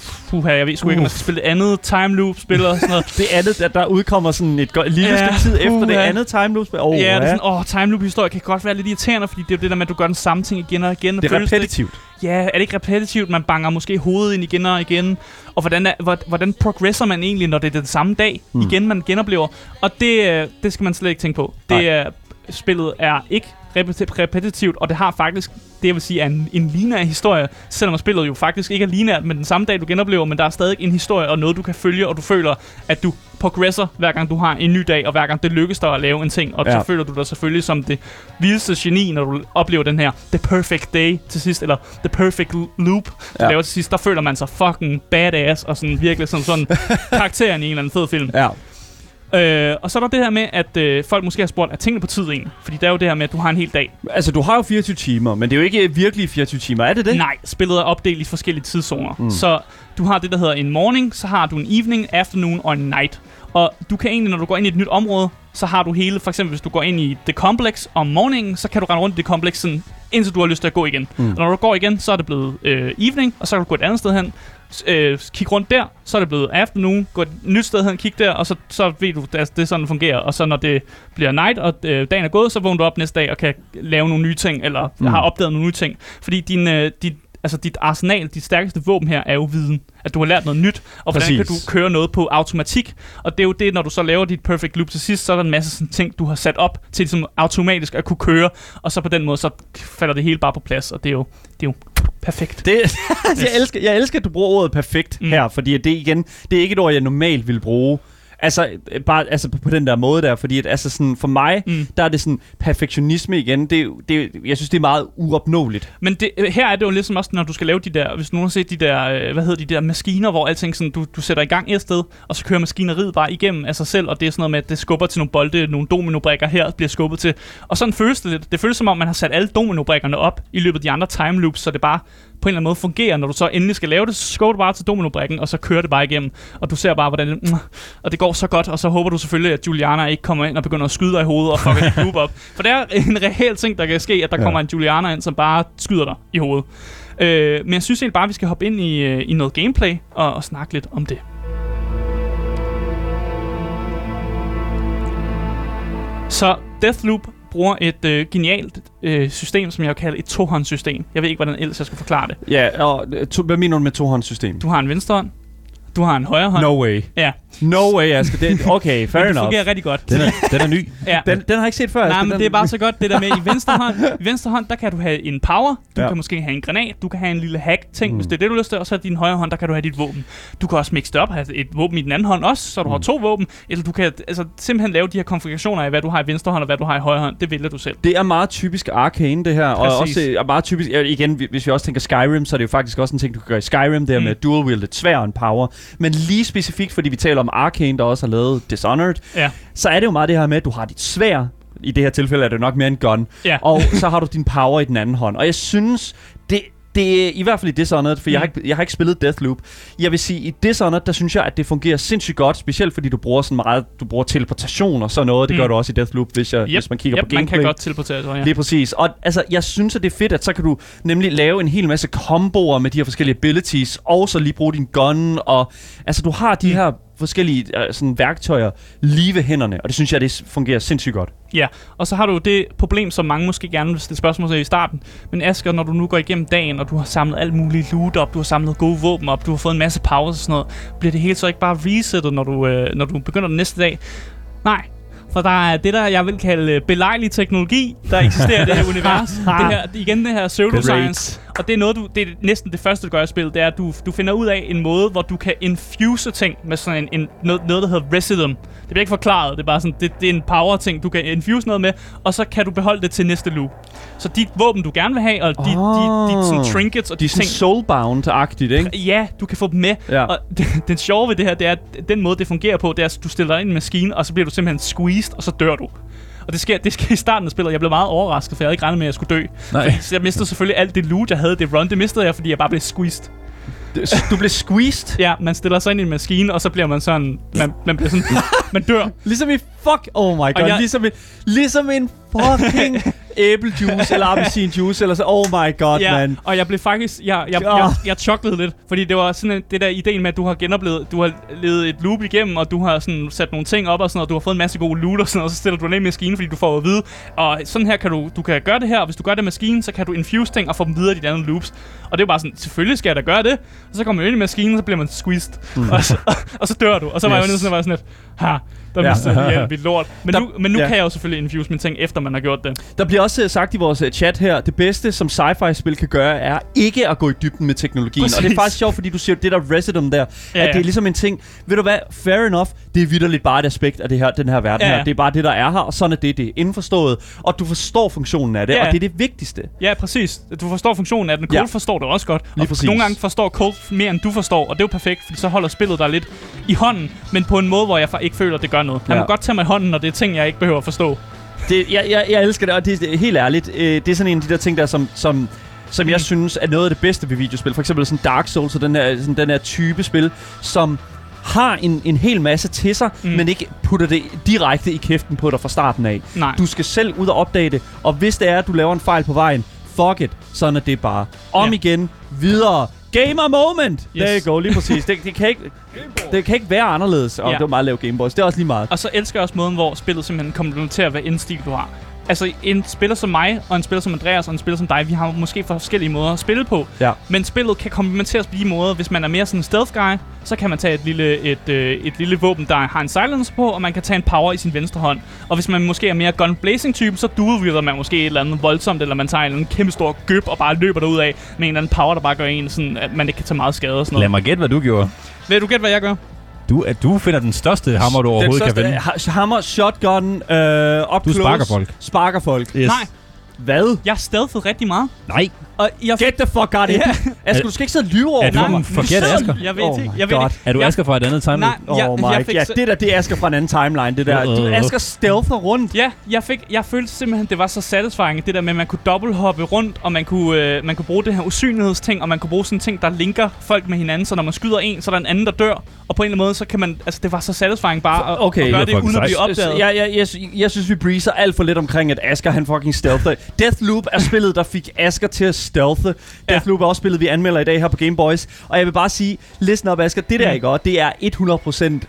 Speaker 2: puha, jeg ved sgu ikke, om jeg skal spille et andet time loop-spil og sådan noget.
Speaker 1: Det andet, at der udkommer sådan et go- lille
Speaker 2: Ja,
Speaker 1: stykke tid efter det
Speaker 2: puha.
Speaker 1: andet time loop. Oh,
Speaker 2: ja, det er sådan, åh, time loop-historie kan godt være lidt irriterende, fordi det er jo det der med, at du gør den samme ting igen og igen.
Speaker 1: Det er repetitivt.
Speaker 2: Ja, er det ikke repetitivt? Man banger måske hovedet ind igen og igen. Og hvordan, er, hvor- hvordan progresser man egentlig, når det er den samme dag mm. igen, man genoplever? Og det, øh, det skal man slet ikke tænke på. Det
Speaker 1: Nej.
Speaker 2: spillet er ikke repeti- repetitivt, og det har faktisk, det jeg vil sige, er en, en lineær historie, selvom spillet jo faktisk ikke er lineært, men den samme dag, du genoplever, men der er stadig en historie og noget, du kan følge, og du føler, at du progresser, hver gang du har en ny dag, og hver gang det lykkes dig at lave en ting, og
Speaker 1: Ja.
Speaker 2: så føler du dig selvfølgelig som det vildeste geni, når du oplever den her The Perfect Day til sidst, eller The Perfect Loop, du
Speaker 1: Ja.
Speaker 2: laver til sidst, der føler man sig fucking badass, og sådan virkelig som sådan karakteren i en eller anden fed film.
Speaker 1: Ja.
Speaker 2: Øh, og så er der det her med, at øh, folk måske har spurgt, er tingene på tid egentlig? Fordi det er jo det her med, at du har en hel dag.
Speaker 1: Altså, du har jo 24 timer, men det er jo ikke virkelig 24 timer, er det det?
Speaker 2: Nej, spillet er opdelt i forskellige tidszoner.
Speaker 1: Mm.
Speaker 2: Så du har det, der hedder en morning, så har du en evening, afternoon og en night. Og du kan egentlig, når du går ind i et nyt område, så har du hele, for eksempel hvis du går ind i det complex om morgenen, så kan du rende rundt i det complex sådan, indtil du har lyst til at gå igen.
Speaker 1: Mm.
Speaker 2: Og når du går igen, så er det blevet øh, evening, og så kan du gå et andet sted hen, øh, kigge rundt der, så er det blevet afternoon, gå et nyt sted hen, kig der, og så, så ved du, at det er sådan, det fungerer. Og så når det bliver night, og øh, dagen er gået, så vågner du op næste dag og kan lave nogle nye ting, eller
Speaker 1: mm.
Speaker 2: har opdaget nogle nye ting. Fordi din, øh, dit, altså dit arsenal, dit stærkeste våben her, er jo viden. At du har lært noget nyt, og hvordan
Speaker 1: Præcis.
Speaker 2: kan du køre noget på automatik. Og det er jo det, når du så laver dit perfect loop til sidst, så er der en masse sådan ting, du har sat op til ligesom automatisk at kunne køre. Og så på den måde, så falder det hele bare på plads, og det er jo, det er jo perfekt.
Speaker 1: Det, jeg, elsker, jeg elsker, at du bruger ordet perfekt. Mm. her, fordi det igen, det er ikke et ord, jeg normalt vil bruge. Altså, øh, bare altså på, den der måde der, fordi at, altså sådan, for mig,
Speaker 2: Mm.
Speaker 1: der er det sådan perfektionisme igen. Det, det, jeg synes, det er meget uopnåeligt.
Speaker 2: Men det, øh, her er det jo ligesom også, når du skal lave de der, hvis nogen har set de der, øh, hvad hedder de der maskiner, hvor alting sådan, du, du sætter i gang et sted, og så kører maskineriet bare igennem af sig selv, og det er sådan noget med, at det skubber til nogle bolde, nogle dominobrikker her bliver skubbet til. Og sådan føles det lidt. Det føles som om, man har sat alle dominobrikkerne op i løbet af de andre time loops, så det bare på en eller anden måde fungerer. Når du så endelig skal lave det, så skubber du bare til dominobrikken, og så kører det bare igennem. Og du ser bare, hvordan det, mm, og det går så godt, og så håber du selvfølgelig, at Juliana ikke kommer ind og begynder at skyde dig i hovedet og fucker dit loop op. For det er en reel ting, der kan ske, at der
Speaker 1: Ja.
Speaker 2: ja. kommer en Juliana ind, som bare skyder dig i hovedet. Øh, men jeg synes egentlig bare, at vi skal hoppe ind i, øh, i noget gameplay og, og snakke lidt om det. Så Deathloop bruger et øh, genialt øh, system, som jeg vil kalde et tohåndssystem. Jeg ved ikke, hvordan ellers jeg skal forklare det.
Speaker 1: Ja, og øh, to, hvad mener du med tohåndssystem?
Speaker 2: Du har en venstre hånd, du har en højre hånd.
Speaker 1: No way.
Speaker 2: Ja,
Speaker 1: No way, Asger. Det, okay, fair
Speaker 2: men det
Speaker 1: enough.
Speaker 2: fungerer rigtig godt.
Speaker 3: Den er, den er ny.
Speaker 2: Ja.
Speaker 1: Den, den har jeg ikke set før.
Speaker 2: Nej, men
Speaker 1: den,
Speaker 2: det er bare så godt, det der med i venstre hånd. I venstre hånd, der kan du have en power, du
Speaker 1: Ja.
Speaker 2: kan måske have en granat, du kan have en lille hack-ting,
Speaker 1: Mm.
Speaker 2: mm. hvis det er det, du lyst til, og så i din højre hånd, der kan du have dit våben. Du kan også mixe det op, have et våben i den anden hånd også, så du mm. har to våben, eller du kan altså, simpelthen lave de her konfigurationer af, hvad du har i venstre hånd og hvad du har i højre hånd. Det vælger du selv.
Speaker 1: Det er meget typisk Arcane, det her. Og
Speaker 2: Præcis.
Speaker 1: også øh, meget typisk, igen, vi- hvis vi også tænker Skyrim, så er det jo faktisk også en ting, du kan gøre i Skyrim, det her
Speaker 2: Mm.
Speaker 1: med dual-wielded svær og en power. Men lige specifikt, fordi vi taler om Arcane, der også har lavet Dishonored,
Speaker 2: Ja.
Speaker 1: så er det jo meget det her med, at du har dit svær, i det her tilfælde er det nok mere en gun,
Speaker 2: Ja.
Speaker 1: og så har du din power i den anden hånd. Og jeg synes, det, er i hvert fald i Dishonored, for mm. jeg, har
Speaker 2: Mm.
Speaker 1: ikke, jeg har ikke spillet Deathloop. Jeg vil sige, i Dishonored, der synes jeg, at det fungerer sindssygt godt, specielt fordi du bruger sådan meget, du bruger teleportation og sådan noget. Det
Speaker 2: Mm.
Speaker 1: gør du også i Deathloop, hvis, jeg,
Speaker 2: Yep,
Speaker 1: hvis man kigger
Speaker 2: yep,
Speaker 1: på gameplay.
Speaker 2: man kan godt teleportere sig, ja.
Speaker 1: Lige præcis. Og altså, jeg synes, at det er fedt, at så kan du nemlig lave en hel masse komboer med de her forskellige abilities, og så lige bruge din gun, og altså, du har de
Speaker 2: Mm.
Speaker 1: her forskellige uh, sådan, værktøjer lige ved hænderne, og det synes jeg, det fungerer sindssygt godt.
Speaker 2: Ja, og så har du det problem, som mange måske gerne vil stille spørgsmål til i starten. Men Asger, når du nu går igennem dagen, og du har samlet alt muligt loot op, du har samlet gode våben op, du har fået en masse pause og sådan noget, bliver det hele så ikke bare resettet, når du, øh, når du begynder den næste dag? Nej, for der er det der, jeg vil kalde øh, belejlig teknologi, der eksisterer i det her univers. det her, igen det her pseudoscience. Og det er, noget, du, det er næsten det første, du gør i spillet, det er, at du, du finder ud af en måde, hvor du kan infuse ting med sådan en, en noget, noget, der hedder Residum. Det bliver ikke forklaret, det er bare sådan, det, det er en power-ting, du kan infuse noget med, og så kan du beholde det til næste loop. Så de våben, du gerne vil have, og de, oh. de, de, sådan trinkets og
Speaker 1: De sådan
Speaker 2: ting,
Speaker 1: soulbound-agtigt, ikke?
Speaker 2: Ja, du kan få dem med.
Speaker 1: Ja.
Speaker 2: Og det, den sjove ved det her, det er, at den måde, det fungerer på, det er, at du stiller dig ind i en maskine, og så bliver du simpelthen squeezed, og så dør du. Og det sker, det sker i starten af spillet. Jeg blev meget overrasket, for jeg havde ikke regnet med, at jeg skulle dø.
Speaker 3: Nej.
Speaker 2: Så jeg mistede selvfølgelig alt det loot, jeg havde. Det run, det mistede jeg, fordi jeg bare blev squeezed.
Speaker 1: Du blev squeezed.
Speaker 2: Ja, man stiller sig ind i en maskine, og så bliver man sådan... Man, man bliver sådan... man dør.
Speaker 1: Ligesom i fuck... Oh my god.
Speaker 2: jeg-
Speaker 1: Ligesom, en, ligesom en fucking æblejuice eller appelsinjuice eller så. Oh my god,
Speaker 2: Ja,
Speaker 1: man.
Speaker 2: og jeg blev faktisk... Jeg, jeg,
Speaker 1: Ah.
Speaker 2: jeg, jeg choklede lidt, fordi det var sådan det der ideen med, at du har genoplevet... Du har levet et loop igennem, og du har sådan sat nogle ting op og sådan og du har fået en masse gode loot og sådan og så stiller du den i maskinen, fordi du får at vide, og sådan her kan du, du kan gøre det her, og hvis du gør det i maskinen, så kan du infuse ting og få dem videre i de andre loops. Og det er bare sådan, selvfølgelig skal jeg da gøre det. Og så kommer man ind i maskinen, så bliver man squeezed. Mm. Og, så, og, så dør du. Og så var
Speaker 1: Yes.
Speaker 2: jeg at være sådan lidt, ha, der
Speaker 1: Ja.
Speaker 2: mistede lige mit lort. Men
Speaker 1: Der-
Speaker 2: nu, men nu
Speaker 1: ja.
Speaker 2: kan jeg jo selvfølgelig infuse mine ting, efter man har gjort det.
Speaker 1: Der bliver også øh, sagt i vores øh, chat her, det bedste som sci-fi-spil kan gøre, er ikke at gå i dybden med teknologien.
Speaker 2: Præcis.
Speaker 1: Og det er faktisk sjovt, fordi du siger det der residum der,
Speaker 2: Ja,
Speaker 1: at det
Speaker 2: ja.
Speaker 1: er ligesom en ting, ved du hvad, fair enough, det er vidderligt bare et aspekt af det her, den her verden
Speaker 2: Ja,
Speaker 1: her.
Speaker 2: ja.
Speaker 1: Det er bare det, der er her, og sådan er det, det er indforstået. Og du forstår funktionen af det,
Speaker 2: Ja.
Speaker 1: og det er det vigtigste.
Speaker 2: Ja, præcis. Du forstår funktionen af den. Colt
Speaker 1: Ja.
Speaker 2: ja. forstår det også godt.
Speaker 1: Lige
Speaker 2: og
Speaker 1: præcis.
Speaker 2: nogle gange forstår Colt mere, end du forstår, og det er jo perfekt, fordi så holder spillet dig lidt i hånden, men på en måde, hvor jeg ikke føler, det gør noget. Han
Speaker 1: Ja.
Speaker 2: må godt tage mig i hånden, når det er ting, jeg ikke behøver at forstå.
Speaker 1: Det, jeg, jeg, jeg elsker det, og det, er helt ærligt. Øh, det er sådan en af de der ting, der som, som, som jeg
Speaker 2: Mm.
Speaker 1: synes er noget af det bedste ved videospil. For eksempel sådan Dark Souls og den her, sådan den her type spil, som har en, en hel masse til sig. Mm. men ikke putter det direkte i kæften på dig fra starten af.
Speaker 2: Nej.
Speaker 1: Du skal selv ud og opdage det, og hvis det er, at du laver en fejl på vejen, fuck it, sådan er det bare. Om
Speaker 2: Ja.
Speaker 1: igen, videre. Gamer moment! Yes. There you go, lige præcis. Det, det, kan ikke, det kan ikke være anderledes. Og
Speaker 2: Ja.
Speaker 1: det var meget lav Gameboys. Det er også lige meget.
Speaker 2: Og så elsker jeg også måden, hvor spillet simpelthen komplementerer, hvad indstil du har. Altså, en spiller som mig, og en spiller som Andreas, og en spiller som dig, vi har måske forskellige måder at spille på.
Speaker 1: Ja.
Speaker 2: Men spillet kan komplementeres på de måder. Hvis man er mere sådan en stealth guy, så kan man tage et lille, et, øh, et lille våben, der har en silence på, og man kan tage en power i sin venstre hånd. Og hvis man måske er mere gun blazing type, så dual man måske et eller andet voldsomt, eller man tager en kæmpe stor gøb og bare løber derud af med en eller anden power, der bare gør en sådan, at man ikke kan tage meget skade og sådan
Speaker 3: Lad
Speaker 2: noget.
Speaker 3: mig gætte, hvad du gjorde.
Speaker 2: Vil du gætte, hvad jeg gør?
Speaker 3: Du, at du finder den største hammer, du overhovedet kan vinde.
Speaker 1: ha- hammer, shotgun, øh, up
Speaker 3: Du
Speaker 1: close.
Speaker 3: sparker folk.
Speaker 1: Sparker folk.
Speaker 3: Yes.
Speaker 2: Nej,
Speaker 1: Hvad?
Speaker 2: jeg stealthede rigtig meget.
Speaker 3: Nej.
Speaker 2: Og jeg
Speaker 1: Get the fuck out of here. Asger, du skal ikke sidde og lyve over
Speaker 3: Er du
Speaker 1: for
Speaker 3: den
Speaker 1: mig.
Speaker 3: forkerte
Speaker 2: sidder-
Speaker 3: Asger?
Speaker 2: Jeg ved
Speaker 1: Oh
Speaker 2: ikke. Jeg ved
Speaker 1: God.
Speaker 2: ikke.
Speaker 3: Er du
Speaker 2: jeg,
Speaker 3: Asger fra et andet timeline?
Speaker 2: Nej,
Speaker 1: Oh
Speaker 2: jeg,
Speaker 1: my,
Speaker 2: jeg fik
Speaker 1: ja, det der, det er Asger fra en anden timeline, det der. Du,
Speaker 3: Øh.
Speaker 1: Asger stealther rundt.
Speaker 2: Ja, jeg, fik, jeg følte simpelthen, det var så satisfying, det der med, at man kunne dobbelthoppe rundt, og man kunne, øh, man kunne bruge det her usynlighedsting, og man kunne bruge sådan ting, der linker folk med hinanden, så når man skyder en, så er der en anden, der dør. Og på en eller anden måde, så kan man, altså det var så satisfying bare at,
Speaker 1: Okay.
Speaker 2: at gøre
Speaker 3: Det
Speaker 2: uden at blive opdaget.
Speaker 1: Jeg, jeg, jeg, jeg synes, vi breezer alt for lidt omkring, at Asger han fucking stealther. Deathloop er spillet, der fik Asger til at stealthe. Deathloop er også spillet, vi anmelder i dag her på Game Boys. Og jeg vil bare sige, listen up Asger, det der
Speaker 2: Mm.
Speaker 1: ikke godt, det er 100% øh,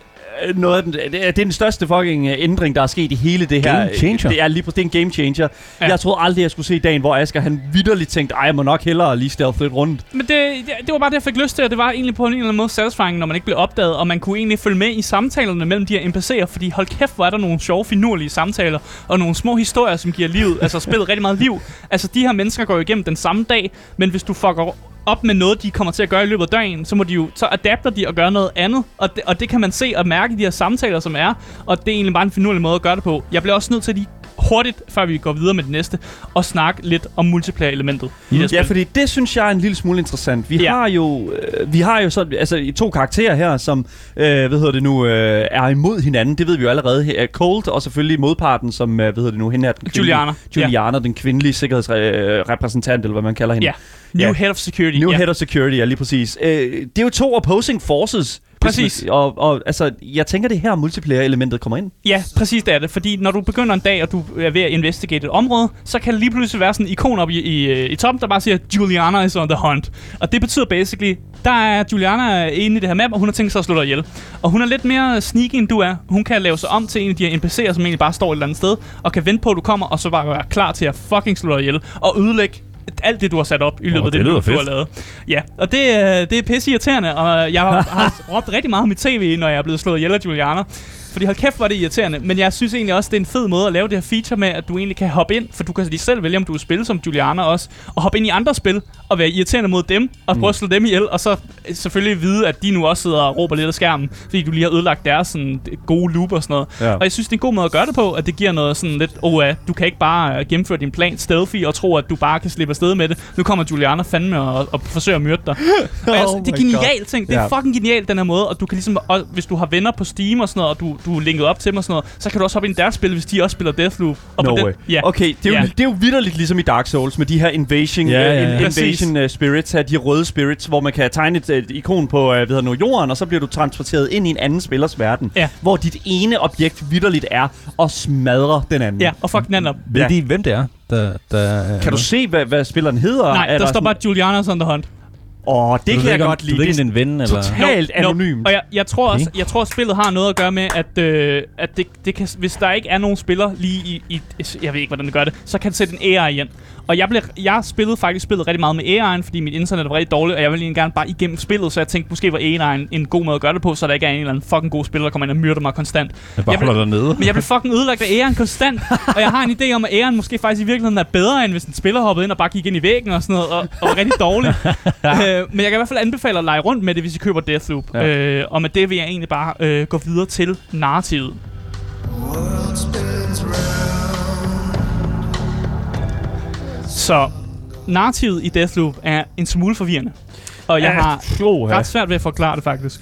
Speaker 1: noget af den, det, er, det er den største fucking øh, ændring, der er sket i hele det her.
Speaker 3: Game changer.
Speaker 1: Det er lige præcis, det er en game changer. Ja.
Speaker 2: Ja.
Speaker 1: Jeg troede aldrig, jeg skulle se dagen, hvor Asger han vidderligt tænkte, ej, jeg må nok hellere lige stealth lidt rundt.
Speaker 2: Men det, det, det var bare det, jeg fik lyst til, og det var egentlig på en eller anden måde satisfying, når man ikke blev opdaget, og man kunne egentlig følge med i samtalerne mellem de her NPC'er, fordi hold kæft, hvor er der nogle sjove, finurlige samtaler, og nogle små historier, som giver livet, altså spillet rigtig meget liv. Altså, de her mennesker går jo igennem den samme dag, men hvis du fucker op med noget, de kommer til at gøre i løbet af dagen, så må de jo, så adapter de og gør noget andet, og det, og det kan man se og mærke i de her samtaler, som er, og det er egentlig bare en finurlig måde at gøre det på. Jeg bliver også nødt til lige hurtigt, før vi går videre med det næste, og snakke lidt om multiplayer-elementet i det
Speaker 1: Ja,
Speaker 2: spil.
Speaker 1: fordi det synes jeg er en lille smule interessant. Vi
Speaker 2: Ja.
Speaker 1: har jo øh, vi har jo så altså to karakterer her som øh, hvad hedder det nu øh, er imod hinanden. Det ved vi jo allerede. Her. Colt og selvfølgelig modparten som øh, hvad hedder det nu hende er den
Speaker 2: Juliana.
Speaker 1: Juliana, den kvindelige sikkerhedsrepræsentant eller hvad man kalder hende.
Speaker 2: Ja. New
Speaker 1: Ja.
Speaker 2: Head of Security.
Speaker 1: New
Speaker 2: ja.
Speaker 1: Head of Security, ja lige præcis. Øh, det er jo to opposing forces.
Speaker 2: Præcis.
Speaker 1: Og, og altså, jeg tænker, det er her multiplayer-elementet kommer ind.
Speaker 2: Ja, præcis det er det. Fordi når du begynder en dag, og du er ved at investigate et område, så kan der lige pludselig være sådan en ikon op i, i, øh, i toppen, der bare siger, Juliana is on the hunt. Og det betyder basically, der er Juliana inde i det her map, og hun har tænkt sig at slå dig ihjel. Og hun er lidt mere sneaky, end du er. Hun kan lave sig om til en af de her NPC'er, som egentlig bare står et eller andet sted, og kan vente på, at du kommer, og så bare være klar til at fucking slå dig ihjel. Og ødelægge alt det, du har sat op i løbet
Speaker 3: Åh,
Speaker 2: af
Speaker 3: det
Speaker 2: det, loop, du har lavet. Ja, og det, øh, det er pisse irriterende, og jeg har, har råbt rigtig meget om mit tv, når jeg er blevet slået ihjel af Juliana. Fordi hold kæft, hvor er det irriterende. Men jeg synes egentlig også, det er en fed måde at lave det her feature med, at du egentlig kan hoppe ind, for du kan lige selv vælge, om du vil spille som Juliana også, og hoppe ind i andre spil, og være irriterende mod dem, og prøve at slå dem ihjel, og så øh, selvfølgelig vide, at de nu også sidder og råber lidt af skærmen, fordi du lige har ødelagt deres sådan, gode loop og sådan noget.
Speaker 1: Ja.
Speaker 2: Og jeg synes, det er en god måde at gøre det på, at det giver noget sådan lidt, oh ja, du kan ikke bare uh, gennemføre din plan stealthy og tro, at du bare kan slippe afsted med det. Nu kommer Juliana fandme og, og forsøger at myrde dig. Og jeg,
Speaker 1: Oh
Speaker 2: det er genialt ting. Det er
Speaker 1: Ja.
Speaker 2: fucking genialt, den her måde. Og du kan ligesom, og hvis du har venner på Steam og sådan noget, og du, du er linket op til dem og sådan noget, så kan du også hoppe ind i deres spil, hvis de også spiller Deathloop. Og
Speaker 1: No
Speaker 2: på
Speaker 1: way.
Speaker 2: den, ja.
Speaker 1: Okay, det er, jo,
Speaker 2: Ja.
Speaker 1: det er jo vidderligt ligesom i Dark Souls med de her invasion,
Speaker 3: Ja, ja,
Speaker 1: ja,
Speaker 3: ja.
Speaker 2: Præcis.
Speaker 1: invasion uh, spirits her, de røde spirits, hvor man kan tegne et, et ikon på uh, hedder det nu, jorden, og så bliver du transporteret ind i en anden spillers verden,
Speaker 2: Ja.
Speaker 1: hvor dit ene objekt vidderligt er at smadre den anden.
Speaker 2: Ja, og fuck den anden op.
Speaker 3: Ved
Speaker 1: Ja.
Speaker 3: de, hvem det er, der... der
Speaker 1: Kan du se, hvad, hvad spilleren hedder?
Speaker 2: Nej,
Speaker 1: Er
Speaker 2: der, står
Speaker 1: sådan-
Speaker 2: bare Juliana's on the hunt.
Speaker 1: Åh, det
Speaker 3: du
Speaker 1: kan jeg godt
Speaker 3: Du
Speaker 1: lide.
Speaker 3: ved ikke,
Speaker 1: Det
Speaker 3: det er en ven, eller...
Speaker 1: total- Helt anonymt.
Speaker 2: Og jeg, jeg tror også, jeg tror, at spillet har noget at gøre med, at, øh, at det, det kan, hvis der ikke er nogen spiller lige i, i, jeg ved ikke, hvordan det gør det, så kan det sætte en AI ind. Og jeg, blev, jeg spillede faktisk spillet rigtig meget med AI'en, fordi mit internet var rigtig dårligt, og jeg ville egentlig gerne bare igennem spillet, så jeg tænkte, måske var AI'en en god måde at gøre det på, så der ikke er en eller anden fucking god spiller, der kommer ind og myrder mig konstant.
Speaker 3: Jeg bare
Speaker 2: Jeg blev-
Speaker 3: nede.
Speaker 2: Men jeg blev fucking ødelagt af æren konstant. og jeg har en idé om, at æren måske faktisk i virkeligheden er bedre, end hvis en spiller hoppede ind og bare gik ind i væggen og sådan noget, og, og var rigtig dårlig. øh, men jeg kan i hvert fald anbefale at lege rundt med det, hvis I køber Deathloop.
Speaker 1: Ja.
Speaker 2: Øh, og med det vil jeg egentlig bare øh, gå videre til narrativet. Så narrativet i Deathloop er en smule forvirrende. Og jeg har
Speaker 1: jo, ja.
Speaker 2: ret svært ved at forklare det faktisk.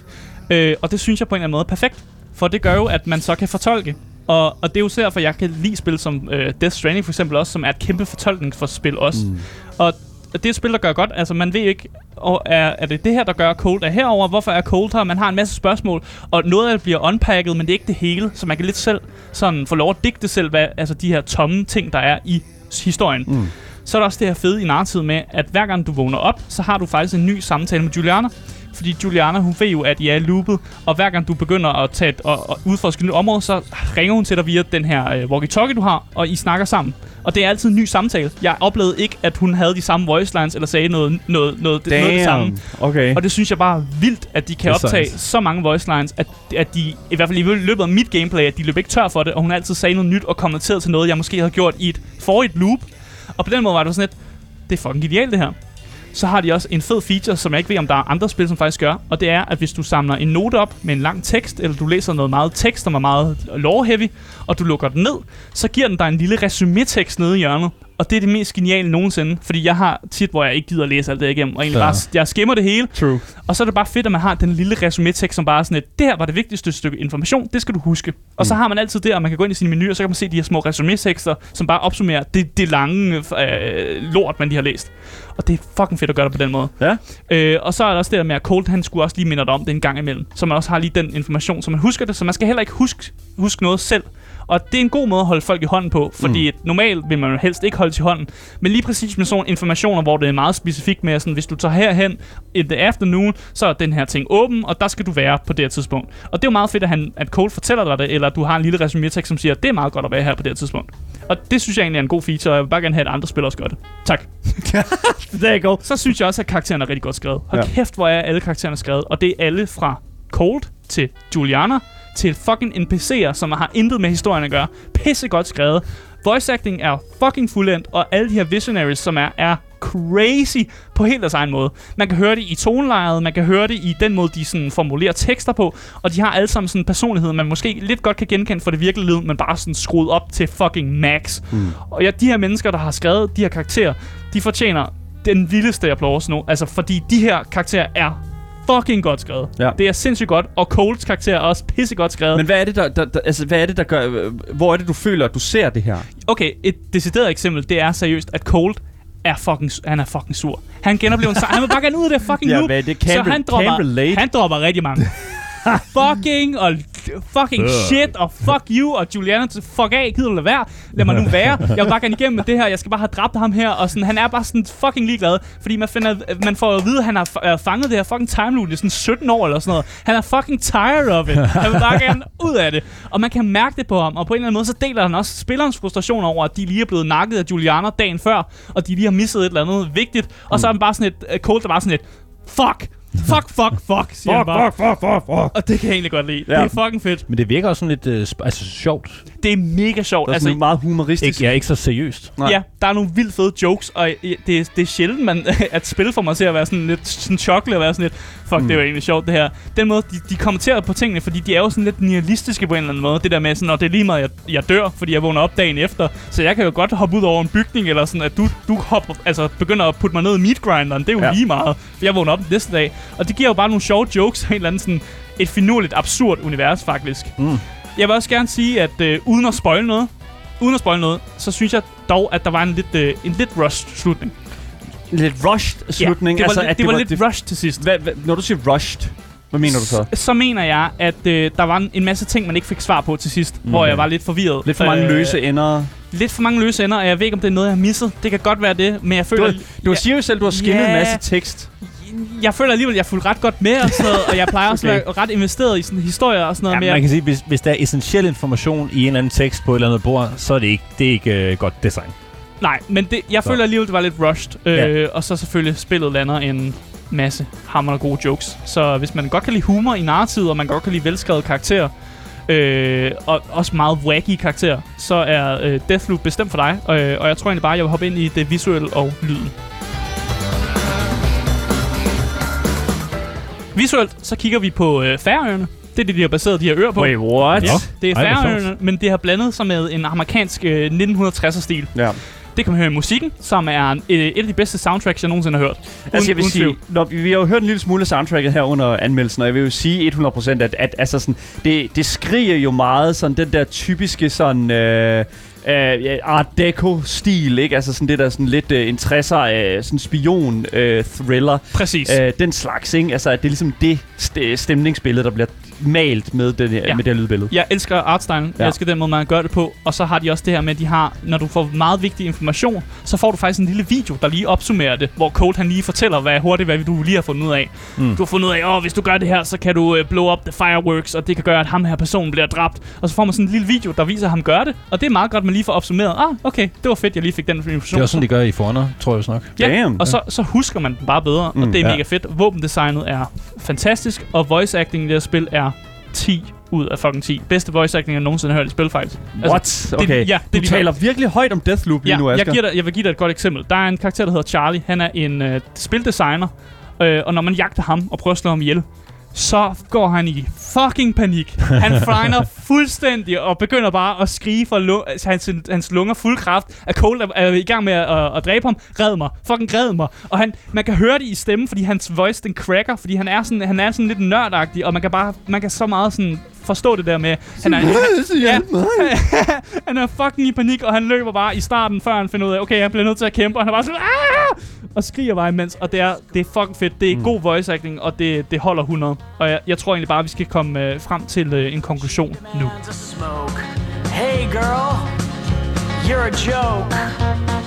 Speaker 2: Øh, og det synes jeg på en eller anden måde er perfekt. For det gør jo, at man så kan fortolke. Og, og det er jo derfor, jeg kan lide spil som øh, Death Stranding for eksempel også, som er et kæmpe fortolkningsspil også. Mm. Og det er et spil, der gør godt. Altså, man ved ikke, og er, er det det her, der gør Cold er herover? Hvorfor er Cold her? Man har en masse spørgsmål, og noget af det bliver unpacket, men det er ikke det hele, så man kan lidt selv sådan få lov at digte selv, hvad altså de her tomme ting, der er i historien. Mm. Så er der også det her fede i narrativet med, at hver gang du vågner op, så har du faktisk en ny samtale med Juliana. Fordi Juliana, hun ved jo, at I er loopet, og hver gang du begynder at tage et, og, og udforske et nyt område, så ringer hun til dig via den her øh, walkie-talkie, du har, og I snakker sammen. Og det er altid en ny samtale. Jeg oplevede ikke, at hun havde de samme voice lines, eller sagde noget, noget, noget, noget af det samme.
Speaker 1: Damn. Okay.
Speaker 2: Og det synes jeg bare er vildt, at de kan
Speaker 3: Det
Speaker 2: optage
Speaker 3: science.
Speaker 2: så mange voice lines, at, at de, i hvert fald i løbet af mit gameplay, at de løb ikke tør for det, og hun altid sagde noget nyt og kommenterede til noget, jeg måske havde gjort i et forrigt loop. Og på den måde var det sådan lidt, det er fucking genialt det her. Så har de også en fed feature, som jeg ikke ved, om der er andre spil, som faktisk gør. Og det er, at hvis du samler en note op med en lang tekst, eller du læser noget meget tekst, som er meget lore-heavy, og du lukker den ned, så giver den dig en lille resumétekst nede i hjørnet. Og det er det mest geniale nogensinde, fordi jeg har tit, hvor jeg ikke gider at læse alt det igennem, og egentlig
Speaker 3: Ja.
Speaker 2: bare, jeg skimmer det hele,
Speaker 1: True.
Speaker 2: og så er det bare fedt, at man har den lille resumétekst, som bare er sådan et, det her var det vigtigste stykke information, det skal du huske. Og så har man altid det, og man kan gå ind i sine menuer, og så kan man se de her små resumétekster, som bare opsummerer det, det lange øh, lort, man lige har læst. Og det er fucking fedt at gøre det på den måde.
Speaker 1: Ja.
Speaker 2: Øh, og så er der også det der med, at Colt, han skulle også lige minde dig om det en gang imellem. Så man også har lige den information, så man husker det, så man skal heller ikke huske, huske noget selv. Og det er en god måde at holde folk i hånden på, fordi mm. normalt vil man jo helst ikke holde i hånden. Men lige præcis med sådan nogle informationer, hvor det er meget specifikt med, sådan, hvis du tager herhen in the afternoon, så er den her ting åben, og der skal du være på det her tidspunkt. Og det er jo meget fedt, at, han, at Cole fortæller dig det, eller du har en lille resumétekst, som siger, at det er meget godt at være her på det her tidspunkt. Og det synes jeg egentlig er en god feature, og jeg vil bare gerne have, at andre spillere også gør det. Tak.
Speaker 1: There you go.
Speaker 2: Så synes jeg også, at karakteren er rigtig godt skrevet. Hold
Speaker 1: ja.
Speaker 2: kæft, hvor er alle karaktererne skrevet. Og det er alle fra Cold til Juliana til fucking NPC'er, som har intet med historien at gøre. Pisse godt skrevet. Voice acting er fucking fuldendt, og alle de her visionaries, som er, er crazy på helt deres egen måde. Man kan høre det i tonelejet, man kan høre det i den måde, de sådan formulerer tekster på, og de har alle sammen sådan en personlighed, man måske lidt godt kan genkende fra det virkelige liv, men bare sådan skruet op til fucking max. Mm. Og ja, de her mennesker, der har skrevet de her karakterer, de fortjener den vildeste applause nu, altså fordi de her karakterer er fucking godt skrevet.
Speaker 1: Ja.
Speaker 2: Det er sindssygt godt, og Colts karakter er også pissegodt skrevet.
Speaker 1: Men hvad er det, der, der, der, altså, hvad er det, der gør... øh, Hvor er det, du føler, at du ser det her?
Speaker 2: Okay, et decideret eksempel, det er seriøst, at Cold er fucking, han er fucking sur. Han genoplever en sejr. Han vil bare gerne ud af det fucking
Speaker 1: Ja,
Speaker 2: loop.
Speaker 1: det? Can
Speaker 2: så han dropper, han dropper rigtig mange. fucking og fucking shit og fuck you og Juliana fuck af, gider du lade være? Lad mig nu være. Jeg vil bare gerne igennem med det her. Jeg skal bare have dræbt ham her og sådan han er bare sådan fucking ligeglad, fordi man finder man får at vide at han har øh, fanget det her fucking time loop i sådan 17 år eller sådan noget. Han er fucking tired of it. Han vil bare gerne ud af det. Og man kan mærke det på ham og på en eller anden måde så deler han også spillerens frustration over at de lige er blevet nakket af Juliana dagen før og de lige har misset et eller andet vigtigt og så er han bare sådan et uh, Colt der bare sådan et fuck Fuck, fuck, fuck, siger han bare.
Speaker 1: fuck, fuck, fuck, fuck.
Speaker 2: Og det kan jeg egentlig godt lide.
Speaker 1: Ja.
Speaker 2: Det er fucking fedt.
Speaker 3: Men det virker også sådan lidt øh, sp- altså, sjovt.
Speaker 2: Det er mega sjovt.
Speaker 1: Det er
Speaker 2: Altså,
Speaker 1: sådan meget humoristisk.
Speaker 3: Ikke, ja, ikke så seriøst.
Speaker 1: Nej.
Speaker 2: Ja, der er nogle vildt fede jokes, og øh, det, er- det er sjældent, man, at spil får mig til at være sådan lidt sådan choklet og være sådan lidt, fuck, mm. det var egentlig sjovt det her. Den måde, de, de kommenterer på tingene, fordi de er jo sådan lidt nihilistiske på en eller anden måde. Det der med sådan, og det er lige meget, jeg, jeg dør, fordi jeg vågner op dagen efter. Så jeg kan jo godt hoppe ud over en bygning, eller sådan, at du, du hopper, altså, begynder at putte mig ned i meat grinderen. Det er jo
Speaker 1: Ja.
Speaker 2: lige meget, for jeg vågner op den næste dag. Og det giver jo bare nogle sjove jokes en eller anden sådan, et finurligt, absurd univers, faktisk.
Speaker 3: Mm.
Speaker 2: Jeg vil også gerne sige, at øh, uden at spoil noget, uden at spoil noget, så synes jeg dog, at der var en lidt, øh, en lidt rushed slutning.
Speaker 1: Lidt rushed slutning.
Speaker 2: Ja, det var,
Speaker 1: altså,
Speaker 2: lidt,
Speaker 1: at
Speaker 2: det var lidt rushed til sidst.
Speaker 1: Hvad, hvad, når du siger rushed, hvad mener du så?
Speaker 2: Så mener jeg, at øh, der var en, en masse ting, man ikke fik svar på til sidst, mm. hvor jeg var lidt forvirret.
Speaker 1: Lidt for mange løse ender.
Speaker 2: Lidt for mange løse ender, og jeg ved ikke, om det er noget, jeg har misset. Det kan godt være det, men jeg føler...
Speaker 1: Du, du siger jo selv, du har skimmet
Speaker 2: Ja.
Speaker 1: en masse tekst.
Speaker 2: Jeg føler alligevel, at jeg fulgte ret godt med og sådan noget, og jeg plejer også
Speaker 1: Okay.
Speaker 2: at være ret investeret i sådan historier og sådan noget.
Speaker 3: Ja,
Speaker 2: men
Speaker 3: man kan sige, hvis, hvis der er essentiel information i en eller anden tekst på et eller andet bord, så er det ikke, det er ikke øh, godt design.
Speaker 2: nej, men det, jeg
Speaker 3: Så.
Speaker 2: føler alligevel, det var lidt rushed. Øh,
Speaker 3: Ja.
Speaker 2: Og så selvfølgelig, spillet lander en masse hammer og gode jokes. Så hvis man godt kan lide humor i narrativet, og man godt kan lide velskrevet karakterer, øh, og også meget wacky karakterer, så er øh, Deathloop bestemt for dig. Øh, og jeg tror egentlig bare, jeg vil hoppe ind i det visuelle og lyden. Visuelt, så kigger vi på øh, Færøerne. Det er det, de har baseret de her øer på.
Speaker 1: Wait, what?
Speaker 2: Ja, det er
Speaker 3: Ej, hvor
Speaker 2: Færøerne, men det har blandet sig med en amerikansk øh, 1960'er-stil.
Speaker 1: Ja.
Speaker 2: Det kan man høre i musikken, som er øh, et af de bedste soundtracks, jeg nogensinde har hørt.
Speaker 1: Altså, jeg vil
Speaker 2: uden
Speaker 1: sige,
Speaker 2: tvivl.
Speaker 1: når vi, vi har jo hørt en lille smule af soundtracket her under anmeldelsen, og jeg vil jo sige 100%, at, at altså sådan, det, det skriger jo meget sådan den der typiske sådan... Øh, Uh, art Deco-stil, ikke? Altså sådan det der sådan lidt uh, en 60'er uh, sådan spion-thriller.
Speaker 2: Præcis.
Speaker 1: Uh, den slags, ikke? Altså, at det er ligesom det st- stemningsbillede, der bliver malt med, den, her,
Speaker 2: Ja.
Speaker 1: med det her lydbillede.
Speaker 2: Jeg elsker artstylen. Jeg
Speaker 1: Ja.
Speaker 2: elsker den måde, man gør det på. Og så har de også det her med, at de har, når du får meget vigtig information, så får du faktisk en lille video, der lige opsummerer det, hvor Code han lige fortæller, hvad hurtigt, hvad du lige har fundet ud af. Mm. Du har fundet ud af, at hvis du gør det her, så kan du uh, blow up the fireworks, og det kan gøre, at ham her person bliver dræbt. Og så får man sådan en lille video, der viser, at ham gør det. Og det er meget godt, at man lige får opsummeret. Ah, okay, det var fedt, jeg lige fik den information.
Speaker 3: Det er også sådan, de gør i For Honor, tror jeg nok.
Speaker 2: Ja,
Speaker 1: Damn.
Speaker 2: og så, så husker man den bare bedre, mm, og det er
Speaker 3: ja.
Speaker 2: mega fedt. Våbendesignet er fantastisk, og voice acting i det her spil er 10 ud af fucking 10. Bedste voice acting, jeg nogensinde har hørt i spil, faktisk.
Speaker 1: What? Okay.
Speaker 2: ja, det
Speaker 1: du taler virkelig højt om Deathloop lige
Speaker 2: Ja,
Speaker 1: nu,
Speaker 2: jeg,
Speaker 1: Asger.
Speaker 2: giver dig, jeg vil give dig et godt eksempel. Der er en karakter, der hedder Charlie. Han er en øh, spildesigner, øh, og når man jagter ham og prøver at slå ham ihjel, så går han i fucking panik. Han fregner fuldstændig og begynder bare at skrige for lu- altså, hans, hans lunger fuld kraft. At Cole er, er i gang med at, at, at dræbe ham. Red mig. Fucking red mig. Og han, man kan høre det i stemmen, fordi hans voice den cracker, fordi han er sådan, han er sådan lidt nørdagtig, og man kan bare man kan så meget sådan forstå det der med, han er, han, ja, han er fucking i panik, og han løber bare i starten, før han finder ud af, okay, jeg bliver nødt til at kæmpe, og han er bare sådan, Aah! og skriger bare imens, og det er, det er fucking fedt. Det er mm. god voice acting, og det, det holder 100. Og jeg, jeg tror egentlig bare, at vi skal komme øh, frem til øh, en konklusion nu.
Speaker 5: Hey girl, you're a joke.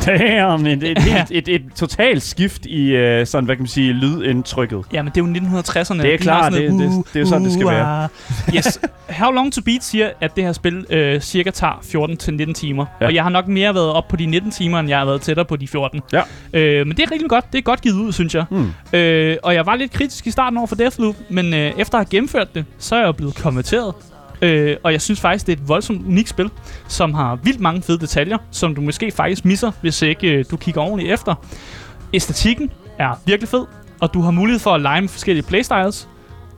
Speaker 1: Damn, et, et,
Speaker 2: Ja.
Speaker 1: et, et, et totalt skift i uh, sådan, hvad kan man sige, lydindtrykket.
Speaker 2: Ja, men det er jo 1960'erne.
Speaker 1: Det er klart, det-
Speaker 2: noget,
Speaker 1: det- det er jo sådan, det skal være.
Speaker 2: yes. How Long To Beat siger, at det her spil øh, cirka tager 14-19 timer.
Speaker 1: Ja.
Speaker 2: Og jeg har nok mere været op på de 19 timer, end jeg har været tættere på de 14.
Speaker 1: Ja.
Speaker 2: Øh, men det er rigtig godt. Det er godt givet ud, synes jeg.
Speaker 1: Mm.
Speaker 2: Øh, og jeg var lidt kritisk i starten over for Deathloop, men øh, efter at have gennemført det, så er jeg blevet konverteret. Øh, og jeg synes faktisk, det er et voldsomt unikt spil, som har vildt mange fede detaljer, som du måske faktisk misser, hvis ikke øh, du kigger ordentligt efter. Æstetikken er virkelig fed, og du har mulighed for at lege med forskellige playstyles.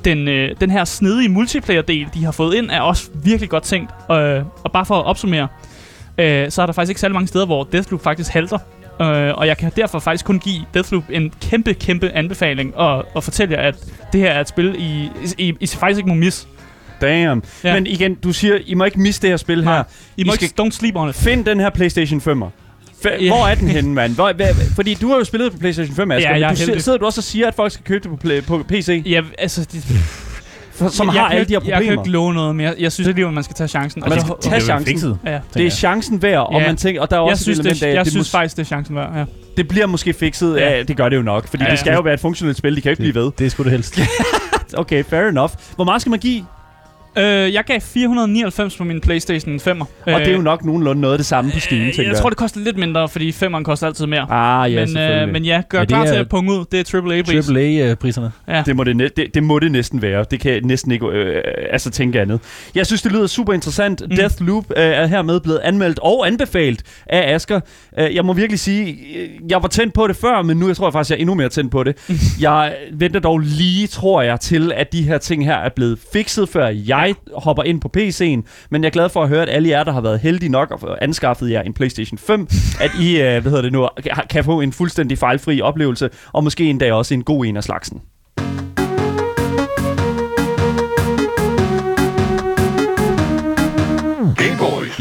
Speaker 2: Den, øh, den her snedige multiplayer-del, de har fået ind, er også virkelig godt tænkt. Øh, og bare for at opsummere, øh, så er der faktisk ikke særlig mange steder, hvor Deathloop faktisk halter. Øh, og jeg kan derfor faktisk kun give Deathloop en kæmpe, kæmpe anbefaling og, og fortælle jer, at det her er et spil, I, I, I faktisk ikke må misse.
Speaker 1: Damn. Ja.
Speaker 2: Ja.
Speaker 1: Men igen, du siger, I må ikke misse det her spil
Speaker 2: Nej,
Speaker 1: her.
Speaker 2: I må
Speaker 1: skal
Speaker 2: ikke, don't sleep on it.
Speaker 1: Find den her PlayStation 5'er. F-
Speaker 2: Ja.
Speaker 1: Hvor er den henne, mand? Hvor, hvad, fordi du har jo spillet på PlayStation 5, Asger.
Speaker 2: Ja, jeg
Speaker 1: du
Speaker 2: heldig.
Speaker 1: sidder du også og siger, at folk skal købe det på, play, på PC,
Speaker 2: Ja, altså... De,
Speaker 1: for, som
Speaker 2: jeg,
Speaker 1: har
Speaker 2: jeg
Speaker 1: alle de her
Speaker 2: ikke- Jeg kan
Speaker 1: problemer?
Speaker 2: ikke love noget, men jeg, jeg synes alligevel, man skal tage chancen. Og
Speaker 1: det-
Speaker 2: så-
Speaker 1: tag chancen.
Speaker 3: Fikset,
Speaker 2: Ja.
Speaker 1: Det er chancen værd, og
Speaker 2: Ja.
Speaker 1: man tænker, og der er
Speaker 2: Jeg
Speaker 1: også
Speaker 2: synes,
Speaker 1: et
Speaker 2: det,
Speaker 1: element af,
Speaker 2: jeg
Speaker 1: det,
Speaker 2: synes faktisk, det er chancen værd. Ja.
Speaker 1: det bliver måske fikset. Ja.
Speaker 2: Ja.
Speaker 1: ja, det gør det jo nok, fordi
Speaker 2: Ja,
Speaker 1: det skal
Speaker 2: ja.
Speaker 1: jo være et funktionelt spil. De kan jo ikke blive ved.
Speaker 3: Det er sgu det helst.
Speaker 1: Okay, fair enough. Hvor meget skal man give
Speaker 2: Øh, jeg gav 499 på min PlayStation 5'er.
Speaker 1: Og det er jo nok nogenlunde noget af det samme på Steam,
Speaker 2: øh,
Speaker 1: tænker
Speaker 2: jeg tror, det koster lidt mindre, fordi 5'eren koster altid mere.
Speaker 1: Ah, ja,
Speaker 2: men,
Speaker 1: selvfølgelig.
Speaker 2: øh, men ja, gør
Speaker 3: Ja,
Speaker 2: klar
Speaker 3: er-
Speaker 2: til at punge ud. Det er AAA-pris.
Speaker 3: AAA-priserne.
Speaker 2: Ja.
Speaker 1: Det må det, det, det må det næsten være. Det kan jeg næsten ikke øh, altså tænke andet. Jeg synes, det lyder super interessant. Mm. Deathloop øh, er hermed blevet anmeldt og anbefalet af Asker. Øh, jeg må virkelig sige, øh, jeg var tændt på det før, men nu jeg tror jeg faktisk, jeg er endnu mere tændt på det. jeg venter dog lige, tror jeg, til at de her ting her er blevet fikset, før jeg hopper ind på PC'en. Men jeg er glad for at høre, at alle jer, der har været heldige nok og fået anskaffet jer en PlayStation 5, at I, øh, hvad hedder det nu, kan få en fuldstændig fejlfri oplevelse, og måske en dag også en god en af slagsen.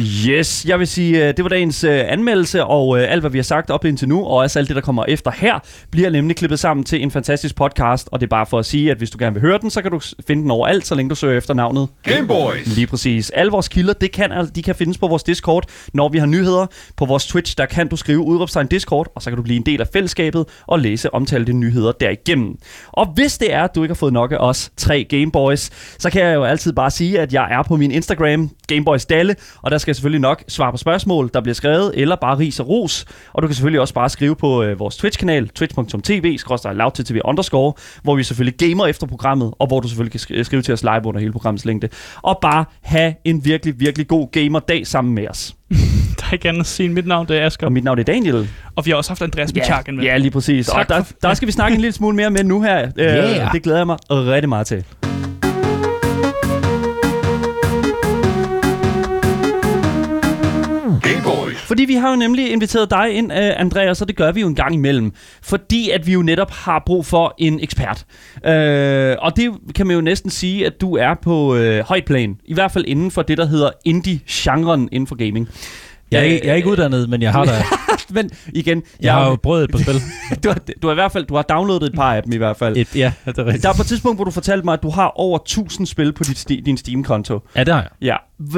Speaker 1: Yes, jeg vil sige, øh, det var dagens øh, anmeldelse, og øh, alt, hvad vi har sagt op indtil nu, og også alt det, der kommer efter her, bliver nemlig klippet sammen til en fantastisk podcast, og det er bare for at sige, at hvis du gerne vil høre den, så kan du finde den overalt, så længe du søger efter navnet.
Speaker 4: Game Boys.
Speaker 1: Lige præcis. Alle vores kilder, det kan, de kan findes på vores Discord, når vi har nyheder. På vores Twitch, der kan du skrive udråbstegn Discord, og så kan du blive en del af fællesskabet og læse omtalte nyheder derigennem. Og hvis det er, at du ikke har fået nok af os tre Gameboys, så kan jeg jo altid bare sige, at jeg er på min Instagram, Gameboys Dalle, og der skal jeg selvfølgelig nok svare på spørgsmål, der bliver skrevet, eller bare ris og ros. Og du kan selvfølgelig også bare skrive på øh, vores Twitch-kanal, twitch.tv, lavttv underscore, hvor vi selvfølgelig gamer efter programmet, og hvor du selvfølgelig kan sk- skrive til os live under hele programmets længde. Og bare have en virkelig, virkelig god gamer-dag sammen med os.
Speaker 2: Der er ikke andet at sige. Mit navn det er Asger.
Speaker 1: Og mit navn er Daniel.
Speaker 2: Og vi har også haft Andreas Bicharken med.
Speaker 1: ja, lige præcis.
Speaker 2: Tak
Speaker 1: og der, der skal vi snakke en lille smule mere med nu her. Øh,
Speaker 3: Yeah.
Speaker 1: Det glæder jeg mig rigtig meget til. Fordi vi har jo nemlig inviteret dig ind, øh, Andreas, og det gør vi jo en gang imellem. Fordi at vi jo netop har brug for en ekspert. Øh, og det kan man jo næsten sige, at du er på øh, højt plan. I hvert fald inden for det, der hedder indie-genren inden for gaming.
Speaker 3: Jeg er, ikke, jeg er ikke uddannet, men jeg har da,
Speaker 1: Men igen,
Speaker 3: jeg har jo prøvet et par spil.
Speaker 1: du, har, du har i hvert fald du har downloadet et par af dem i hvert fald.
Speaker 3: Et, ja, det er rigtigt.
Speaker 1: Der er på et tidspunkt, hvor du fortalte mig, at du har over 1000 spil på dit, din Steam-konto.
Speaker 3: Ja, det har jeg.
Speaker 1: Ja,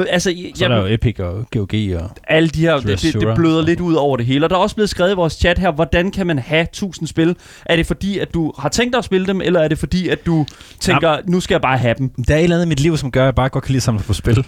Speaker 1: altså,
Speaker 3: Så
Speaker 1: jeg,
Speaker 3: er der jo Epic og GOG og...
Speaker 1: alle de her, det, det, det bløder lidt ud over det hele. Og der er også blevet skrevet i vores chat her, hvordan kan man have 1000 spil? Er det fordi, at du har tænkt dig at spille dem, eller er det fordi, at du tænker, nu skal jeg bare have dem?
Speaker 3: Der er et eller andet i mit liv, som gør, at jeg bare godt kan lide at samle på spil.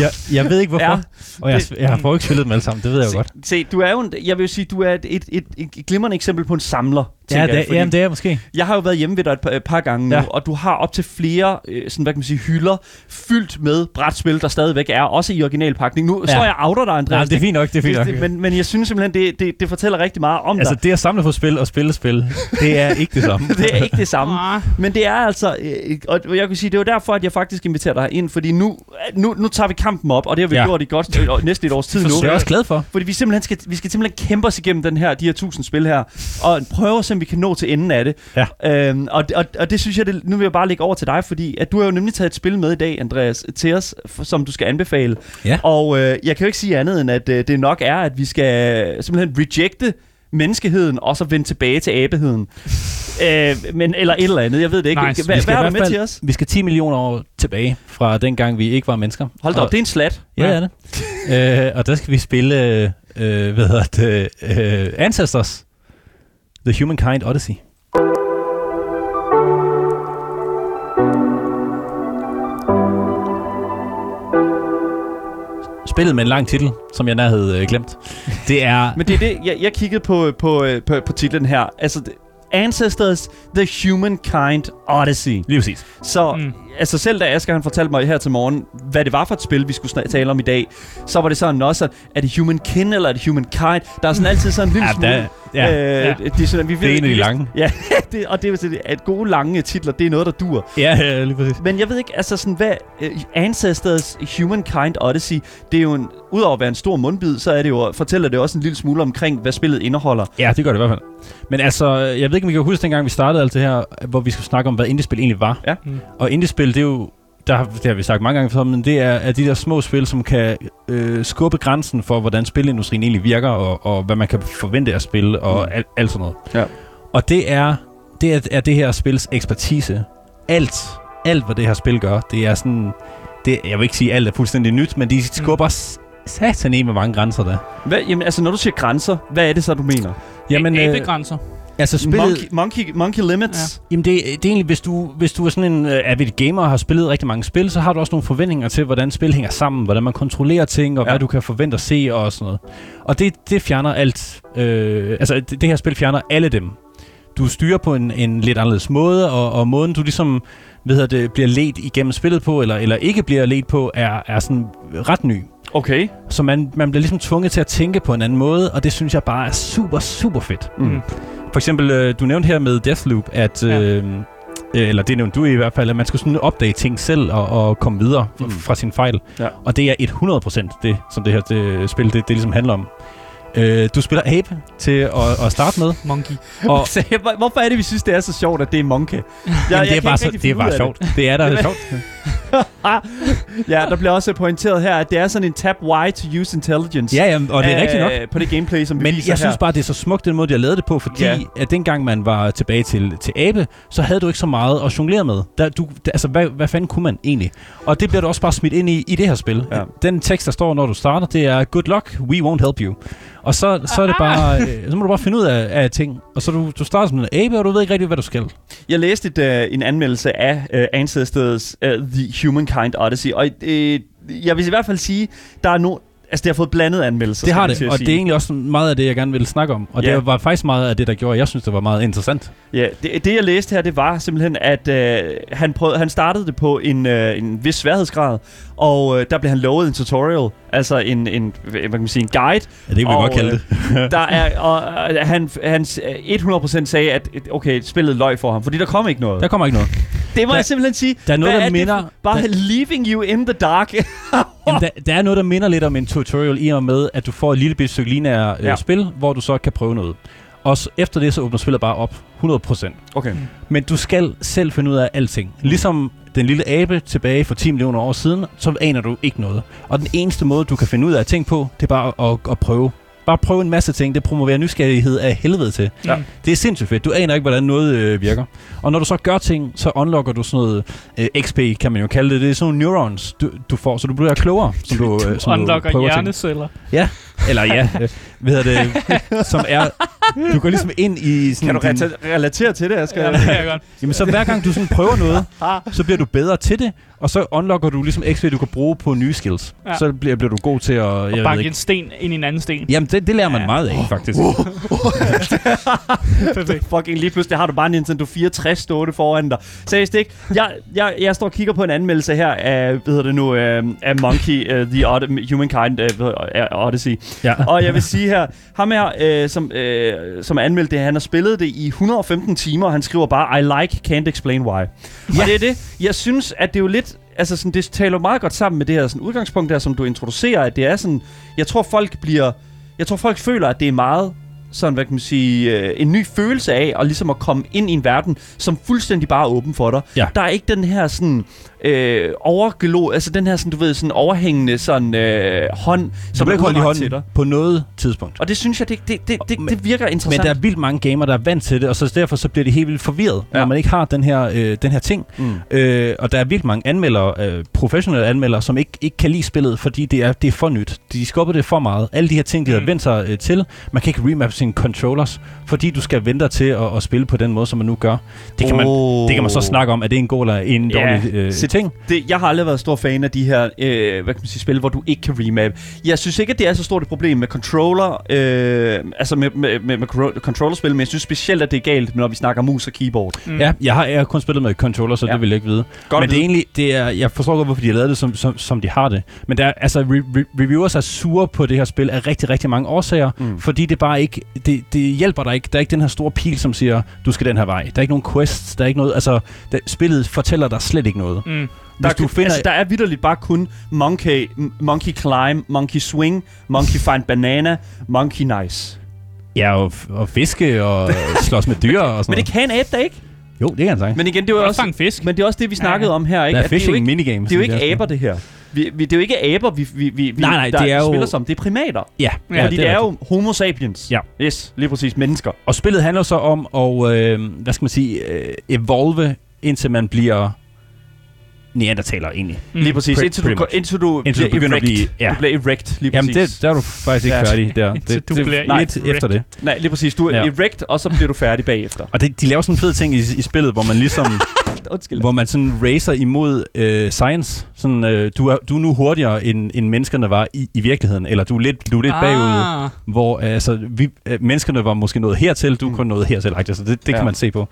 Speaker 3: jeg, jeg ved ikke, hvorfor.
Speaker 1: Ja,
Speaker 3: og jeg,
Speaker 1: det-
Speaker 3: jeg har jo ikke spillet dem alle sammen, det ved jeg jo godt.
Speaker 1: Se, du er jo en, jeg vil sige, du er et, et, et, et glimrende eksempel på en samler.
Speaker 3: Ja, det,
Speaker 1: jeg, fordi
Speaker 3: jamen, det er måske.
Speaker 1: Jeg har jo været hjemme ved dig et par, et par gange nu,
Speaker 3: Ja.
Speaker 1: og du har op til flere øh, sådan, hvad kan man sige, hylder fyldt med brætspil, der stadigvæk er, også i originalpakning. Nu ja.
Speaker 3: Ja.
Speaker 1: står jeg outer dig, Andreas.
Speaker 3: Nej, det er fint nok, det er fint nok.
Speaker 1: det, men, men jeg synes simpelthen, det, det, det fortæller rigtig meget om
Speaker 3: Altså,
Speaker 1: dig.
Speaker 3: det at samle på spil og spille spil, det er ikke det samme.
Speaker 1: Det er ikke det samme.
Speaker 2: Ah,
Speaker 1: Men det er altså, øh, og jeg kan sige, det var derfor, at jeg faktisk inviterer dig ind, fordi nu, nu, nu tager vi kampen op, og det har vi ja.
Speaker 3: Ja.
Speaker 1: gjort i godt, øh, næsten et års tid nu.
Speaker 3: Det er jeg også glad for.
Speaker 1: Fordi vi simpelthen skal, vi skal simpelthen kæmpe os igennem den her, de her tusind spil her, og prøve at se, om vi kan nå til enden af det.
Speaker 3: Ja.
Speaker 1: Øhm, og, og, og det synes jeg, det, nu vil jeg bare lægge over til dig, fordi at du har jo nemlig taget et spil med i dag, Andreas, til os, som du skal anbefale.
Speaker 3: Ja.
Speaker 1: Og øh, jeg kan jo ikke sige andet, end at øh, det nok er, at vi skal simpelthen rejecte menneskeheden, og så vende tilbage til abeheden. øh, men, eller et eller andet, jeg ved det ikke.
Speaker 2: Nice.
Speaker 3: Skal
Speaker 1: hvad har du med til os?
Speaker 3: Vi skal 10 millioner år tilbage fra dengang, vi ikke var mennesker.
Speaker 1: Hold da
Speaker 3: Og-
Speaker 1: op, det er en slat.
Speaker 3: Ja, det er det. øh, og der skal vi spille, øh, hvad hedder det, øh, Ancestors. The Humankind Odyssey. Spillet med en lang titel, som jeg nær havde øh, glemt. Det er...
Speaker 1: Men det er det, jeg, jeg kiggede på, på, øh, på, på titlen her. Altså, Ancestors, The Humankind Odyssey.
Speaker 3: Lige præcis.
Speaker 1: Så mm. Altså selv da Asger han fortalte mig her til morgen, hvad det var for et spil, vi skulle tale om i dag, så var det sådan også, at er det Humankind eller er det Humankind? Der er sådan altid sådan en lille
Speaker 3: Ja,
Speaker 1: smule...
Speaker 3: der, ja.
Speaker 1: Øh,
Speaker 2: Ja.
Speaker 1: det er, sådan, vi
Speaker 3: Det er en af de lange.
Speaker 1: Ja, det, og det er at gode lange titler, det er noget, der dur.
Speaker 3: Ja, ja, lige præcis.
Speaker 1: Men jeg ved ikke, altså sådan, hvad uh, Ancestors Humankind Odyssey, det er jo en, udover at være en stor mundbid, så er det jo, fortæller det også en lille smule omkring, hvad spillet indeholder.
Speaker 3: Ja, det gør det i hvert fald. Men altså, jeg ved ikke, om vi kan huske dengang, vi startede alt det her, hvor vi skulle snakke om, hvad indiespil egentlig var.
Speaker 1: Ja.
Speaker 2: Mm.
Speaker 3: Og indiespil, det er jo, der, har- det har vi sagt mange gange før, men det er, er de der små spil, som kan øh, skubbe grænsen for, hvordan spilindustrien egentlig virker, og, og hvad man kan forvente af spil, og
Speaker 1: Mm.
Speaker 3: alt, alt sådan noget.
Speaker 1: Ja.
Speaker 3: Og det er, det er, er det her spils ekspertise. Alt, alt hvad det her spil gør, det er sådan, det, jeg vil ikke sige, at alt er fuldstændig nyt, men de skubber mm. satan i med mange grænser der.
Speaker 1: Hvad, jamen, altså, når du siger grænser, hvad er det så, du mener?
Speaker 3: Jamen,
Speaker 2: Jamen,
Speaker 3: øh,
Speaker 2: Abegrænser.
Speaker 3: Altså spillet...
Speaker 1: Monkey, monkey, monkey Limits.
Speaker 3: Jamen det, det er egentlig, hvis du, hvis du er sådan en uh, avid gamer og har spillet rigtig mange spil, så har du også nogle forventninger til, hvordan spil hænger sammen, hvordan man kontrollerer ting, og
Speaker 1: Ja.
Speaker 3: ja. hvad du kan forvente at se og sådan noget. Og det, det fjerner alt. Øh, altså det, det her spil fjerner alle dem. Du styrer på en, en lidt anderledes måde, og, og måden du ligesom hvad hedder det, bliver ledt igennem spillet på, eller, eller ikke bliver ledt på, er, er sådan ret ny.
Speaker 1: Okay.
Speaker 3: Så man, man bliver ligesom tvunget til at tænke på en anden måde, og det synes jeg bare er super, super fedt.
Speaker 1: Mm.
Speaker 3: For eksempel, øh, du nævnte her med Deathloop, at...
Speaker 2: Ja.
Speaker 3: Øh, øh, eller det nævnte du i hvert fald, at man skal sådan opdage ting selv og, og komme videre mm. fra sin fejl.
Speaker 1: Ja.
Speaker 3: Og det er 100% det, som det her det, spil det, det ligesom handler om. Øh, du spiller Abe til at, at starte med.
Speaker 2: Monkey.
Speaker 3: Og,
Speaker 1: hvorfor er det, vi synes, det er så sjovt, at det er Monkey? Jeg,
Speaker 3: jamen, det er bare, så, det er bare sjovt. Det er da sjovt.
Speaker 1: Ja, der bliver også pointeret her, at det er sådan en tap Y to use intelligence.
Speaker 3: Ja, jamen, og det er
Speaker 1: øh,
Speaker 3: rigtigt nok.
Speaker 1: På det gameplay, som vi
Speaker 3: Men
Speaker 1: viser
Speaker 3: jeg
Speaker 1: her.
Speaker 3: synes bare, det er så smukt, den måde, de har lavet det på, fordi
Speaker 1: Ja.
Speaker 3: at dengang man var tilbage til, til Abe, så havde du ikke så meget at jonglere med. Der, du, der, altså, hvad, hvad fanden kunne man egentlig? Og det bliver du også bare smidt ind i, i det her spil.
Speaker 1: Ja.
Speaker 3: Den tekst, der står, når du starter, det er, good luck, we won't help you. Og så, så er det bare, øh, så må du bare finde ud af, af ting. Og så du, du starter som en abe, og du ved ikke rigtig, hvad du skal.
Speaker 1: Jeg læste et, uh, en anmeldelse af uh, Ancestors uh, The Humankind Odyssey, og uh, jeg vil i hvert fald sige, der er no Altså, det har fået blandet anmeldelser.
Speaker 3: Det har det, og det er egentlig også meget af det, jeg gerne ville snakke om. Og
Speaker 1: Ja.
Speaker 3: det var faktisk meget af det, der gjorde, at jeg synes, det var meget interessant.
Speaker 1: Ja, det, det jeg læste her, det var simpelthen, at øh, han, prøvede, han startede det på en, øh, en vis sværhedsgrad, og øh, der blev han lovet en tutorial, altså en, en, hvad kan man sige, en guide.
Speaker 3: Ja, det kan vi
Speaker 1: Og,
Speaker 3: godt kalde
Speaker 1: øh,
Speaker 3: det.
Speaker 1: Der er, og øh, han, han s- 100% sagde, at okay, spillet løg for ham, fordi der kom ikke noget.
Speaker 3: Der kommer ikke noget.
Speaker 1: Det må
Speaker 3: der-
Speaker 1: jeg simpelthen sige.
Speaker 3: der er noget, der
Speaker 1: det
Speaker 3: minder-
Speaker 1: for- Bare
Speaker 3: der-
Speaker 1: leaving you in the dark.
Speaker 3: Jamen, der, der er noget, der minder lidt om en tutorial i og med, at du får et lille bitte stykke lineære øh,
Speaker 1: Ja.
Speaker 3: spil, hvor du så kan prøve noget. Og s- efter det, så åbner spillet bare op 100%.
Speaker 1: okay.
Speaker 3: Men du skal selv finde ud af alting. Ligesom den lille abe tilbage for 10 millioner år siden, så aner du ikke noget. Og den eneste måde, du kan finde ud af ting på, det er bare at, at prøve. Bare prøve en masse ting. Det promoverer nysgerrighed af helvede til.
Speaker 1: Ja.
Speaker 3: Det er sindssygt fedt. Du aner ikke, hvordan noget øh, virker. Og når du så gør ting, så unlocker du sådan noget øh, XP, kan man jo kalde det. Det er sådan nogle neurons, du, du får, så du bliver klogere. Som du, øh, som
Speaker 2: Unlocker
Speaker 3: du prøver ting.
Speaker 2: hjerneceller.
Speaker 3: Ja, eller ja, hvad hedder det, som er, du går ligesom ind i sådan
Speaker 1: Kan du
Speaker 3: din-
Speaker 1: relatere til det, Asger?
Speaker 2: Ja, det kan jeg godt.
Speaker 3: Jamen så hver gang du sådan prøver noget, så bliver du bedre til det, og så unlocker du ligesom XP, du kan bruge på nye skills.
Speaker 2: Ja.
Speaker 3: Så bliver, bliver du god til at, jeg
Speaker 2: Og
Speaker 3: ved
Speaker 2: banke en sten ind i en anden sten.
Speaker 3: Jamen det, det lærer man
Speaker 2: Ja.
Speaker 3: meget af, faktisk.
Speaker 2: Perfekt.
Speaker 1: Fucking lige pludselig har du bare en Nintendo 64 stående foran dig. Seriøst ikke? Jeg, jeg, jeg står og kigger på en anmeldelse her af, hvad hedder det nu, øh, af Monkey, uh, The Od- Humankind uh, Odyssey.
Speaker 3: Ja.
Speaker 1: Og jeg vil sige her, ham her, øh, som, øh, som anmeldte det, han har spillet det i 115 timer, og han skriver bare, I like, can't explain why. Ja. Og det er det, jeg synes, at det er jo lidt, altså sådan, det taler meget godt sammen med det her sådan, udgangspunkt der, som du introducerer, at det er sådan, jeg tror folk bliver, jeg tror folk føler, at det er meget sådan, hvad kan man sige, øh, en ny følelse af, og ligesom at komme ind i en verden, som fuldstændig bare er åben for dig.
Speaker 3: Ja.
Speaker 1: Der er ikke den her sådan, øh, overglo, altså den her sådan, du ved, sådan overhængende sådan, øh, hånd, som er
Speaker 3: ikke holde i
Speaker 1: udrakt til dig.
Speaker 3: hånden på noget tidspunkt.
Speaker 1: Og det synes jeg, det, det, det, det,
Speaker 3: Men-
Speaker 1: det virker
Speaker 3: Men
Speaker 1: interessant.
Speaker 3: der er vildt mange gamer, der er vant til det, og så derfor så bliver de helt vildt forvirret,
Speaker 1: Ja.
Speaker 3: når man ikke har den her, øh, den her ting.
Speaker 1: Mm.
Speaker 3: Øh, og der er vildt mange anmeldere, øh, professionelle anmeldere, som ikke, ikke kan lide spillet, fordi det er, det er for nyt. De skubber det for meget. Alle de her ting, de
Speaker 2: Mm.
Speaker 3: har vendt sig øh, til. Man kan ikke remappe sine controllers, fordi du skal vente til at, at spille på den måde, som man nu gør. Det kan, man,
Speaker 1: Oh.
Speaker 3: det kan man så snakke om, er det en god eller en
Speaker 1: Ja,
Speaker 3: dårlig øh,
Speaker 1: se-
Speaker 3: ting.
Speaker 1: Det, jeg har aldrig været stor fan af de her øh, hvad kan man sige, spil, hvor du ikke kan remap. Jeg synes ikke, at det er så stort et problem med controller, øh, altså med, med, med, med control- controllerspil, men jeg synes specielt, at det er galt, når vi snakker mus og keyboard.
Speaker 2: Mm.
Speaker 3: Ja, jeg har, jeg har kun spillet med controller, så
Speaker 1: Ja.
Speaker 3: det vil jeg ikke vide.
Speaker 1: Godt
Speaker 3: men
Speaker 1: at
Speaker 3: det er egentlig, det er, jeg forstår godt, hvorfor de har lavet det, som, som, som de har det. Men der, er- altså, re- re- reviewers er sure på det her spil af rigtig, rigtig mange årsager,
Speaker 1: mm.
Speaker 3: fordi det bare ikke, det, det hjælper dig ikke. Der er ikke den her store pil, som siger, du skal den her vej. Der er ikke nogen quests, der er ikke noget, altså, der, spillet fortæller dig slet ikke noget.
Speaker 2: Mm.
Speaker 1: Der,
Speaker 3: Hvis du finder,
Speaker 1: altså, der er vidderligt bare kun monkey, monkey climb, monkey swing, monkey find banana, monkey nice.
Speaker 3: ja, og, og fiske og slås med dyr og sådan
Speaker 1: Men det kan en abe da ikke.
Speaker 3: Jo, det kan han sige.
Speaker 1: Men igen, det var
Speaker 2: Også
Speaker 1: også,
Speaker 2: fisk.
Speaker 1: men det er også det, vi snakkede
Speaker 2: Ja.
Speaker 1: om her, ikke?
Speaker 3: Der er
Speaker 1: At det er jo
Speaker 3: fishing
Speaker 1: ikke,
Speaker 3: minigames.
Speaker 1: det er jo ikke aber, det her. Vi, vi, det er jo ikke aber, vi, vi, vi,
Speaker 3: Nej, nej,
Speaker 1: der
Speaker 3: det er jo-
Speaker 1: spiller som. Det er primater.
Speaker 3: Ja,
Speaker 2: Ja,
Speaker 1: fordi det er,
Speaker 3: rigtigt.
Speaker 1: jo homo sapiens.
Speaker 3: Ja.
Speaker 1: Yes, lige præcis. Mennesker.
Speaker 3: Og spillet handler så om at, øh, hvad skal man sige, øh, evolve, indtil man bliver neandertaler egentlig.
Speaker 1: Lige præcis.
Speaker 3: Pretty-
Speaker 1: Indtil du,
Speaker 3: much.
Speaker 1: indtil du
Speaker 3: Indtil du
Speaker 1: bliver
Speaker 3: begynder at
Speaker 1: erect.
Speaker 3: blive- ja.
Speaker 1: Du bliver erect, lige
Speaker 3: Jamen,
Speaker 1: præcis.
Speaker 3: det, der er du faktisk ikke
Speaker 1: Ja.
Speaker 3: færdig der.
Speaker 2: Indtil
Speaker 3: Det,
Speaker 2: du
Speaker 3: det,
Speaker 2: bliver
Speaker 3: lidt
Speaker 2: erect.
Speaker 3: efter det.
Speaker 1: Nej, lige præcis. Du er
Speaker 3: Ja.
Speaker 1: erect, og så bliver du færdig bagefter.
Speaker 3: Og det, de laver sådan en fed ting i, i spillet, hvor man ligesom
Speaker 1: Undskyld.
Speaker 3: hvor man sådan racer imod øh, science. Sådan, øh, du, er, du er nu hurtigere, end, end menneskerne var i, i virkeligheden. Eller du er lidt, du er lidt bagud.
Speaker 2: Ah.
Speaker 3: Hvor øh, altså, vi, øh, menneskerne var måske nået hertil, du er kun nået hertil. Så det, det
Speaker 1: Ja.
Speaker 3: kan man se på.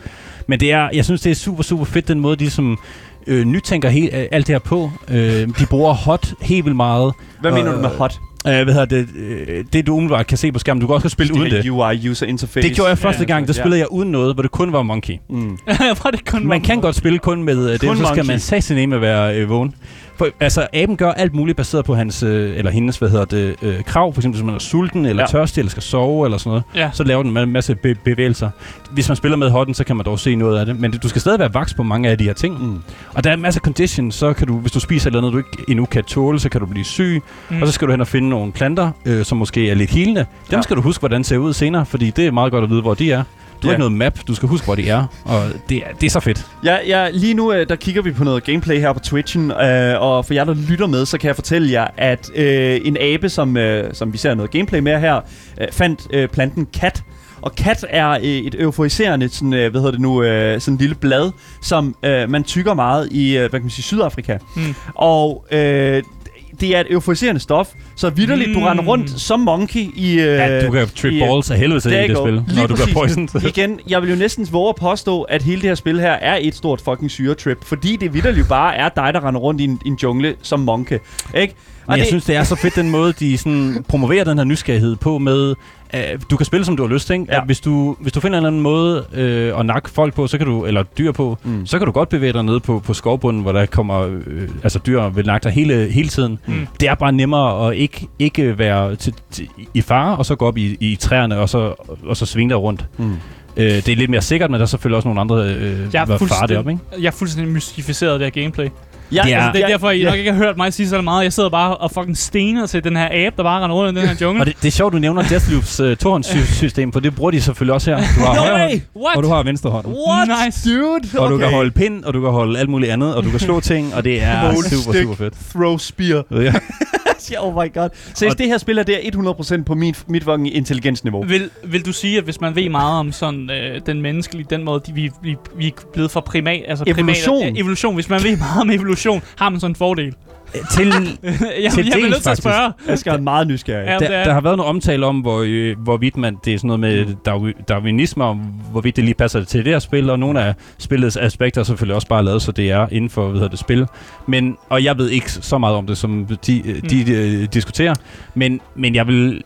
Speaker 3: Men det er, jeg synes, det er super, super fedt, den måde, de som øh, nytænker he, øh, alt det her på. Øh, de bruger hot helt vildt meget.
Speaker 1: Hvad mener
Speaker 3: Og,
Speaker 1: du med hot?
Speaker 3: Øh, hvad hedder det? Øh, det, du umiddelbart kan se på skærmen. Du kan også spille uden det.
Speaker 1: UI, user interface.
Speaker 3: Det gjorde jeg første
Speaker 2: Ja.
Speaker 3: gang. Der spillede jeg uden noget, hvor det kun var Monkey.
Speaker 1: Mm.
Speaker 2: var det kun
Speaker 3: Man kan godt spille kun med øh, det,
Speaker 1: Kun
Speaker 3: så skal
Speaker 1: monkey.
Speaker 3: man sataneme være øh, vågen. For, altså, aben gør alt muligt baseret på hans, øh, eller hendes, hvad hedder det, øh, krav. For eksempel, hvis man er sulten, eller
Speaker 1: Ja.
Speaker 3: tørstig, eller skal sove, eller sådan noget.
Speaker 2: Ja.
Speaker 3: Så laver den en masse be- bevægelser. Hvis man spiller med hotten, så kan man dog se noget af det. Men du skal stadig være vaks på mange af de her ting.
Speaker 1: Mm.
Speaker 3: Og der er masser af conditions, så kan du, hvis du spiser eller andet, du ikke endnu kan tåle, så kan du blive syg.
Speaker 2: Mm.
Speaker 3: Og så skal du hen og finde nogle planter, øh, som måske er lidt helende. Dem
Speaker 1: Ja.
Speaker 3: ja. skal du huske, hvordan ser ud senere, fordi det er meget godt at vide, hvor de er. Du har ikke noget map, du skal huske, hvor de er, og det er, det er så fedt.
Speaker 1: Ja, ja, lige nu øh, der kigger vi på noget gameplay her på Twitchen, øh, og for jer, der lytter med, så kan jeg fortælle jer, at øh, en abe, som, øh, som vi ser noget gameplay med her, øh, fandt øh, planten kat. Og kat er øh, et euforiserende, sådan, øh, hvad hedder det nu, øh, sådan en lille blad, som øh, man tykker meget i, hvad kan man sige, Sydafrika.
Speaker 2: Mm.
Speaker 1: Og øh, det er et euforiserende stof, så vidderligt, mm. du
Speaker 2: Mm.
Speaker 1: render rundt som monkey i... Øh,
Speaker 3: Ja, du kan trip
Speaker 1: i-
Speaker 3: balls af helvede til i det spil,
Speaker 1: Lige
Speaker 3: når du bliver poisoned.
Speaker 1: Igen, jeg vil jo næsten våge at påstå, at hele det her spil her er et stort fucking syretrip, fordi det vidderligt bare er dig, der render rundt i en, en jungle som monke. Ikke?
Speaker 3: Men jeg synes, det er så fedt den måde, de sådan promoverer den her nysgerrighed på med, at du kan spille, som du har lyst til. Ikke?
Speaker 1: Ja.
Speaker 3: At hvis, du, hvis du finder en eller anden måde øh, at nakke folk på, så kan du, eller dyr på,
Speaker 1: Mm.
Speaker 3: så kan du godt bevæge dig ned på, på skovbunden, hvor der kommer øh, altså dyr vil nakke dig hele, hele tiden.
Speaker 2: Mm.
Speaker 3: Det er bare nemmere at ikke, ikke være til, til, i fare, og så gå op i, i træerne, og så, og så svinge dig rundt.
Speaker 1: Mm.
Speaker 3: Øh, det er lidt mere sikkert, men der er selvfølgelig også nogle andre øh,
Speaker 2: Jeg er,
Speaker 3: fare
Speaker 2: fuldstændig,
Speaker 3: deroppe, ikke?
Speaker 2: jeg er fuldstændig mystificeret af det her gameplay.
Speaker 1: Ja,
Speaker 3: Det er-
Speaker 2: Altså, det er derfor, I
Speaker 1: ja.
Speaker 2: nok ikke har hørt mig sige så meget. Jeg sidder bare og fucking stener til den her abe, der bare render rundt i den her jungle.
Speaker 3: Og det, det er sjovt, du nævner Deathloops uh, tohåndssystem, for det bruger de selvfølgelig også her. Du har
Speaker 1: No
Speaker 3: højre
Speaker 1: way!
Speaker 3: hånd,
Speaker 2: What?
Speaker 3: og du har venstre hånd.
Speaker 1: What?
Speaker 2: Nice.
Speaker 1: Dude!
Speaker 3: Og du kan holde pind, og du kan holde alt muligt andet, og du kan slå ting, og det er super, super fedt.
Speaker 1: Throw spear.
Speaker 3: Ja.
Speaker 1: Ja, oh my god. Så
Speaker 3: Og-
Speaker 1: det her spil er det er 100% på mit, mit fucking intelligensniveau.
Speaker 2: Vil, vil du sige, at hvis man ved meget om sådan øh, den menneskelige, den måde, de, vi, vi, vi er blevet fra primat, altså
Speaker 1: Evolution.
Speaker 2: Primat, evolution. Hvis man ved meget om evolution, har man sådan en fordel.
Speaker 3: Til,
Speaker 2: jeg,
Speaker 3: Til
Speaker 2: jeg
Speaker 3: dels,
Speaker 2: nødt til at spørge.
Speaker 1: Jeg skal være meget nysgerrig.
Speaker 2: Ja,
Speaker 3: der,
Speaker 2: er-
Speaker 3: der har været noget omtale om, hvor, øh, hvorvidt man, det er sådan noget med darwi- darwinisme, om hvorvidt det lige passer til det her spil, og nogle af spillets aspekter er selvfølgelig også bare lavet, så det er inden for hvad hedder det, spil. Men, og jeg ved ikke så meget om det, som de, mm. de øh, diskuterer, men, men jeg vil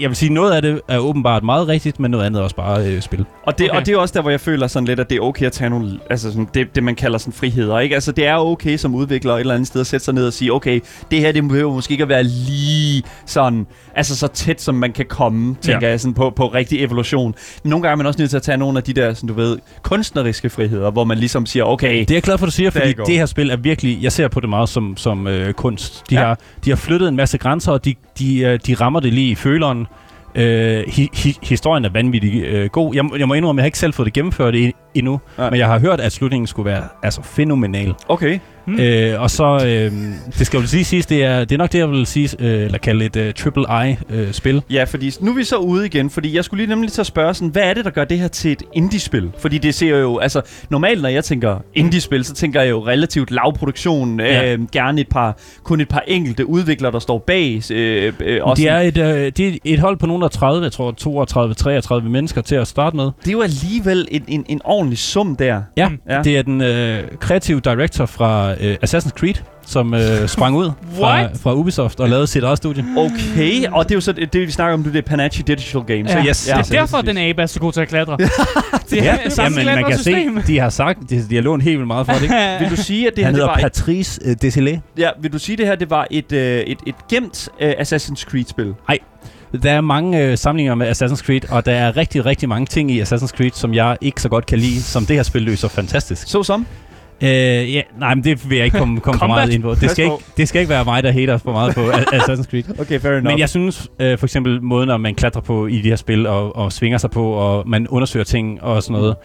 Speaker 3: jeg vil sige, noget af det er åbenbart meget rigtigt, men noget andet er også bare øh, spil.
Speaker 1: Og det,
Speaker 2: Okay.
Speaker 1: og det er også der, hvor jeg føler sådan lidt, at det er okay at tage nogle, altså sådan, det, det man kalder sådan friheder, ikke? Altså det er okay som udvikler et eller andet sted at sætte sig ned og sige, okay, det her, det behøver måske ikke at være lige sådan, altså så tæt som man kan komme, tænker
Speaker 3: Ja.
Speaker 1: jeg, sådan på, på rigtig evolution. Men nogle gange er man også nødt til at tage nogle af de der, sådan, du ved, kunstneriske friheder, hvor man ligesom siger, okay,
Speaker 3: Det er jeg glad for, at du siger, fordi det her spil er virkelig, jeg ser på det meget som, som øh, kunst. De,
Speaker 1: Ja.
Speaker 3: ja. har, de har flyttet en masse grænser, og de, de, øh, de rammer det lige i føleren. Øh, hi, hi, historien er vanvittig øh, god. Jeg, må- jeg må indrømme, at jeg har ikke selv fået det gennemført i, endnu.
Speaker 1: Nej.
Speaker 3: men jeg har hørt, at slutningen skulle være altså, fænomenal.
Speaker 1: okay.
Speaker 2: Mm.
Speaker 3: Øh, og så, øh, det skal jo lige siges, det er, det er nok det, jeg vil sige, øh, eller kalde et øh, triple I-spil.
Speaker 1: Ja, fordi nu er vi så ude igen, fordi jeg skulle lige nemlig til at spørge sådan, hvad er det, der gør det her til et indie-spil? Fordi det ser jo, altså normalt når jeg tænker indie-spil, så tænker jeg jo relativt lav produktion,
Speaker 3: Ja.
Speaker 1: øh, gerne et par, kun et par enkelte udviklere, der står bag. Øh, øh, og
Speaker 3: De
Speaker 1: sådan-
Speaker 3: er, et, øh, de er et hold på nogen af 30, jeg tror 32-33 mennesker til at starte med.
Speaker 1: det er jo alligevel en, en, en ordentlig sum der.
Speaker 3: Ja.
Speaker 1: Ja.
Speaker 3: ja. det er den øh, kreative director fra øh, Assassin's Creed, som øh, sprang ud fra, fra Ubisoft og lavede sit eget studie.
Speaker 1: Okay, og det er jo så det, det vi snakker om, det er Panache Digital Games.
Speaker 2: Ja.
Speaker 1: Så
Speaker 3: yes,
Speaker 2: Det er
Speaker 3: yes,
Speaker 2: derfor,
Speaker 1: yes,
Speaker 2: den abe er så god til at klatre. det
Speaker 3: Ja,
Speaker 2: er samme
Speaker 3: jamen, man kan se, de har sagt, de, de har lånt helt vildt meget for det. Ikke?
Speaker 1: Vil du sige, at det
Speaker 3: Han
Speaker 1: her det
Speaker 3: hedder
Speaker 1: var et,
Speaker 3: Patrice øh, Desilets.
Speaker 1: ja, vil du sige, det her det var et, øh, et, et gemt øh, Assassin's Creed-spil?
Speaker 3: Der er mange øh, samlinger med Assassin's Creed, og der er rigtig, rigtig mange ting i Assassin's Creed, som jeg ikke så godt kan lide, som det her spil løser fantastisk.
Speaker 1: Så som?
Speaker 3: Øh, ja, nej, men det vil jeg ikke komme, komme for meget ind på. Det skal, ikke, det skal ikke være mig, der hater for meget på Assassin's Creed.
Speaker 1: Okay, fair enough.
Speaker 3: Men jeg synes øh, for eksempel måden, at man klatrer på i de her spil og, og svinger sig på, og man undersøger ting og sådan noget.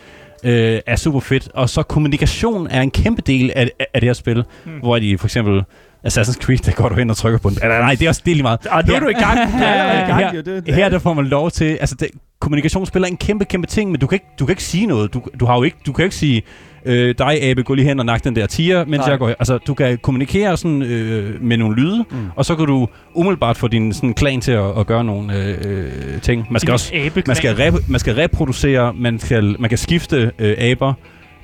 Speaker 3: øh, er super fedt. Og så kommunikation er en kæmpe del af, af det her spil, mm. hvor de for eksempel Assassin's Creed, der går du hen og trykker på den. Eller, nej, det er også det er lige meget.
Speaker 1: Ah, nu er du i gang. Du er allerede i gang.
Speaker 3: her,
Speaker 1: jo. Det, det,
Speaker 3: her der får man lov til, altså det, kommunikation spiller en kæmpe, kæmpe ting, men du kan ikke, du kan ikke sige noget. Du, du har jo ikke, du kan ikke sige, øh, dig Abe, gå lige hen og nak den der tiger, mens
Speaker 1: Nej.
Speaker 3: jeg går her. Altså, du kan kommunikere sådan øh, med nogle lyde, mm. og så kan du umiddelbart få din sådan, klan til at, at gøre nogle øh, øh, ting. Man skal også man skal, rep- man skal reproducere, man, skal, man kan skifte øh, aber,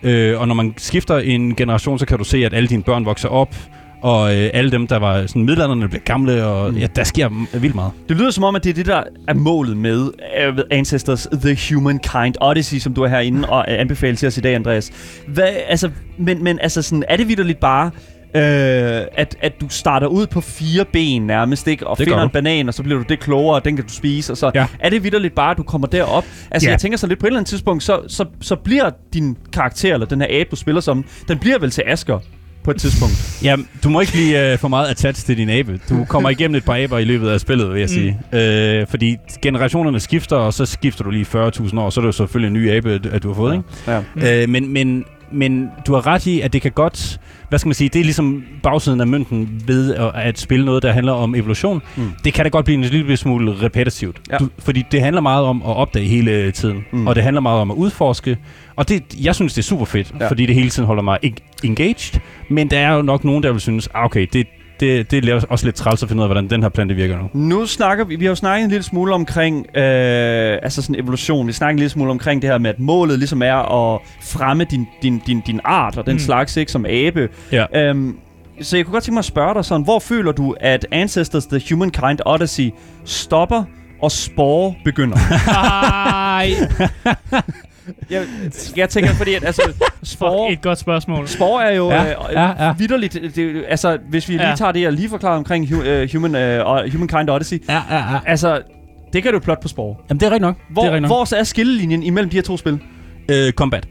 Speaker 3: øh, og når man skifter en generation, så kan du se, at alle dine børn vokser op, og øh, alle dem, der var sådan middelalderne, bliver gamle, og mm. ja, der sker vildt meget.
Speaker 1: Det lyder som om, at det er det, der er målet med uh, Ancestors The Humankind Odyssey, som du er herinde og uh, anbefaler til os i dag, Andreas. Hvad, altså, men, men altså, sådan, er det vidderligt bare, øh, at, at du starter ud på fire ben nærmest, ikke? Og
Speaker 3: Det
Speaker 1: finder en banan, og så bliver du det klogere, og den kan du spise, og så
Speaker 3: Ja.
Speaker 1: er det vidderligt bare, at du kommer derop. Altså,
Speaker 3: Ja.
Speaker 1: jeg tænker så lidt på et eller andet tidspunkt, så, så, så bliver din karakter, eller den her abe, du spiller som, den bliver vel til Asker på et tidspunkt.
Speaker 3: Ja, du må ikke blive øh, for meget attached til din abe. Du kommer igennem et par aber i løbet af spillet, vil jeg sige. Øh, fordi generationerne skifter, og så skifter du lige 40.000 år, så er det jo selvfølgelig en ny abe, at du har fået, ikke?
Speaker 1: Ja.
Speaker 3: Mm. Øh, men, men, men du har ret i, at det kan godt... Hvad skal man sige? Det er ligesom bagsiden af mønten ved at, at spille noget, der handler om evolution.
Speaker 1: Mm.
Speaker 3: Mm. Det kan da godt blive en lille smule repetitivt.
Speaker 1: Ja.
Speaker 3: Du, fordi det handler meget om at opdage hele tiden.
Speaker 1: Mm.
Speaker 3: Mm. Og det handler meget om at udforske. Og det, jeg synes, det er super fedt,
Speaker 1: Ja.
Speaker 3: fordi det hele tiden holder mig en- engaged. Men der er jo nok nogen, der vil synes, ah, okay, det, det, det er også lidt træls at finde ud af, hvordan den her plante virker nu.
Speaker 1: Nu snakker vi, vi har jo snakket en lille smule omkring, øh, altså sådan evolution. Vi snakker en lille smule omkring det her med, at målet ligesom er at fremme din, din, din, din art og den
Speaker 2: Mm.
Speaker 1: slags, ikke, som abe.
Speaker 3: Ja.
Speaker 1: Øhm, så jeg kunne godt tænke mig at spørge dig sådan, hvor føler du, at Ancestors The Humankind Odyssey stopper og Spore begynder? jeg, jeg tænker, fordi at, altså,
Speaker 2: fuck,
Speaker 1: Spore,
Speaker 2: et godt spørgsmål.
Speaker 1: Spore er jo
Speaker 3: Ja,
Speaker 1: øh,
Speaker 3: ja, ja.
Speaker 1: vidderligt, det, det, altså hvis vi lige
Speaker 2: Ja.
Speaker 1: tager det, jeg lige forklarer omkring hu, øh, human, øh, Humankind Odyssey,
Speaker 3: Ja, ja, ja.
Speaker 1: altså, det kan du plot på Spore.
Speaker 3: Jamen, det er rigtigt nok.
Speaker 1: Hvor,
Speaker 3: det er nok.
Speaker 1: hvor så er skillelinjen imellem de her to spil?
Speaker 3: Øh, combat.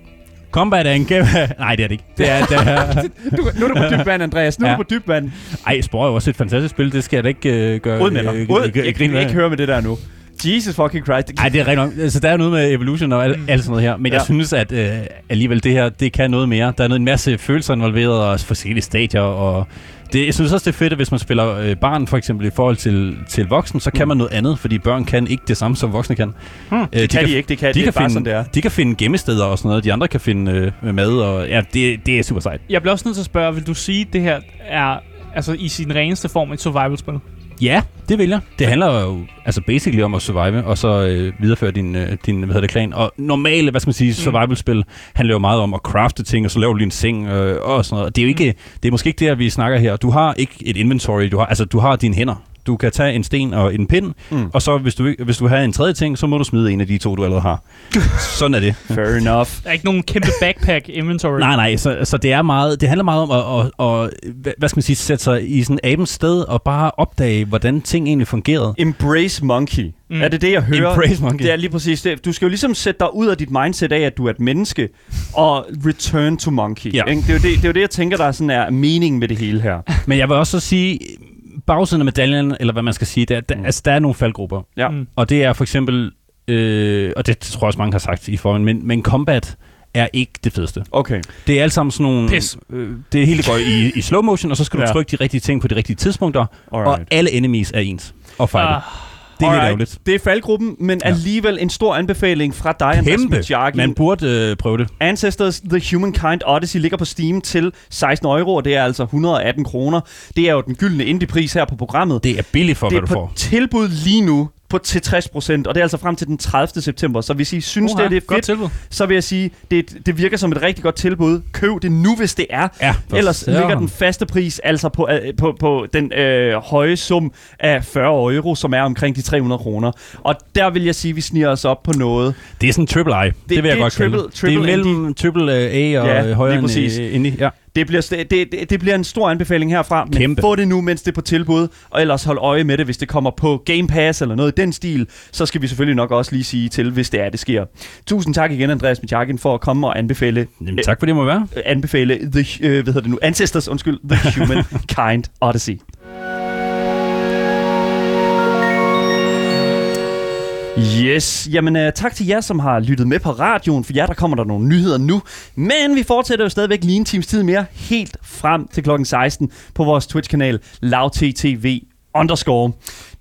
Speaker 3: Combat er en kæmpe... Nej, det er det ikke. Det er, det er,
Speaker 1: Du, nu er du på dybt vand, Andreas. Nu er
Speaker 3: Ja.
Speaker 1: du på dybt vand.
Speaker 3: ej, Spore er jo også et fantastisk spil. Det skal jeg da ikke øh, gøre...
Speaker 1: Ud med dig.
Speaker 3: øh,
Speaker 1: Ud.
Speaker 3: øh,
Speaker 1: Jeg, jeg,
Speaker 3: grine
Speaker 1: kan
Speaker 3: af.
Speaker 1: ikke høre med det der nu. Jesus fucking Christ.
Speaker 3: Ej, det er rigtigt nok. Altså, der er noget med evolution og alt, alt sådan noget her. Men jeg
Speaker 1: Ja.
Speaker 3: synes, at øh, alligevel det her, det kan noget mere. Der er noget, en masse følelser involveret og forskellige stadier. Og det, jeg synes også, det er fedt, at hvis man spiller øh, barn for eksempel i forhold til, til voksen, så kan
Speaker 1: Mm.
Speaker 3: man noget andet, fordi børn kan ikke det samme, som voksne kan.
Speaker 1: Hmm,
Speaker 3: Øh,
Speaker 1: det kan de ikke. Det kan,
Speaker 3: de
Speaker 1: det
Speaker 3: kan
Speaker 1: er bare
Speaker 3: finde,
Speaker 1: sådan, det er.
Speaker 3: De kan finde gemmesteder og sådan noget. De andre kan finde øh, mad. Og, ja, det, det er super sejt.
Speaker 2: Jeg bliver også nødt til at spørge, vil du sige, at det her er altså, i sin reneste form et survival-spil?
Speaker 3: Ja, det vil jeg. Det handler jo altså basically om at survive, og så øh, videreføre din, øh, din hvad hedder det, klan. Og normale, hvad skal man sige, survival-spil handler jo meget om at crafte ting, og så laver du lige en seng øh, og sådan noget. Det er jo ikke, det er måske ikke det, vi snakker her. Du har ikke et inventory, du har, altså du har dine hænder. Du kan tage en sten og en pind,
Speaker 1: Mm.
Speaker 3: og så hvis du, hvis du have en tredje ting, så må du smide en af de to, du allerede har. Sådan er det.
Speaker 1: Fair enough.
Speaker 2: Der er ikke nogen kæmpe backpack inventory.
Speaker 3: Nej, nej, så, så det er meget, det handler meget om at, at, at, hvad- hvad skal man sige, sætte sig i sådan abens sted og bare opdage, hvordan ting egentlig fungerede.
Speaker 1: Embrace monkey.
Speaker 2: Mm.
Speaker 1: Er det det, jeg hører?
Speaker 3: Embrace monkey.
Speaker 1: Det er lige præcis det. Du skal jo ligesom sætte dig ud af dit mindset af, at du er et menneske, og return to monkey.
Speaker 3: Ja.
Speaker 1: Ikke? Det, er jo det, det er jo det, jeg tænker, der er, sådan er meningen med det hele her.
Speaker 3: Men jeg vil også så sige, bagsiden af medaljen, eller hvad man skal sige, der, der,
Speaker 1: Mm.
Speaker 3: altså, der er nogle faldgrupper.
Speaker 1: Ja.
Speaker 2: Mm.
Speaker 3: Og det er for eksempel, øh, og det tror jeg også mange har sagt i forvejen, men, men combat er ikke det fedeste.
Speaker 1: Okay.
Speaker 3: Det er alt sammen sådan nogle...
Speaker 2: Pis.
Speaker 3: Øh, det hele går i, i slow motion, og så skal du
Speaker 1: Ja.
Speaker 3: trykke de rigtige ting på de rigtige tidspunkter, og
Speaker 1: Alright.
Speaker 3: alle enemies er ens og fejlet.
Speaker 2: Ah,
Speaker 3: det er lidt
Speaker 1: Alright.
Speaker 3: ærgerligt.
Speaker 1: Det er faldgruppen, men
Speaker 3: Ja.
Speaker 1: alligevel en stor anbefaling fra dig, Andreas
Speaker 3: Kæmpe.
Speaker 1: Mitjaki.
Speaker 3: Man burde øh, prøve det.
Speaker 1: Ancestors The Humankind Odyssey ligger på Steam til 16 euro, og det er altså 118 kroner. Det er jo den gyldne indie-pris her på programmet.
Speaker 3: Det er billigt for,
Speaker 1: det
Speaker 3: hvad
Speaker 1: er
Speaker 3: du
Speaker 1: på
Speaker 3: får.
Speaker 1: tilbud lige nu på til 60% og det er altså frem til den 30. september. Så hvis I synes,
Speaker 2: uha,
Speaker 1: det, det er fedt,
Speaker 2: tilbud.
Speaker 1: så vil jeg sige, det, det virker som et rigtig godt tilbud. Køb det nu, hvis det er.
Speaker 3: Ja,
Speaker 1: Ellers ligger den faste pris altså på, øh, på, på den øh, høje sum af 40 euro, som er omkring de 300 kroner. Og der vil jeg sige, at vi sniger os op på noget.
Speaker 3: Det er sådan triple I. Det, det vil
Speaker 1: det
Speaker 3: jeg
Speaker 1: er
Speaker 3: godt
Speaker 1: triple-
Speaker 3: det.
Speaker 1: triple
Speaker 3: det er mellem triple A og
Speaker 1: Ja,
Speaker 3: højere end øh, indie. Ja.
Speaker 1: Det bliver, det, det, det bliver en stor anbefaling herfra, men
Speaker 3: Kæmpe.
Speaker 1: få det nu, mens det er på tilbud, og ellers hold øje med det, hvis det kommer på Game Pass eller noget i den stil, så skal vi selvfølgelig nok også lige sige til, hvis det er, det sker. Tusind tak igen, Andreas Mitjakin, for at komme og anbefale,
Speaker 3: Jamen, tak for det må være.
Speaker 1: øh, anbefale the, øh, hvad hedder det nu, Ancestors, undskyld, The Humankind Odyssey. Yes, jamen uh, tak til jer, som har lyttet med på radioen. For jer, der kommer der nogle nyheder nu. Men vi fortsætter jo stadigvæk lige en times tid mere, helt frem til klokken 16 på vores Twitch-kanal LavTTV underscore.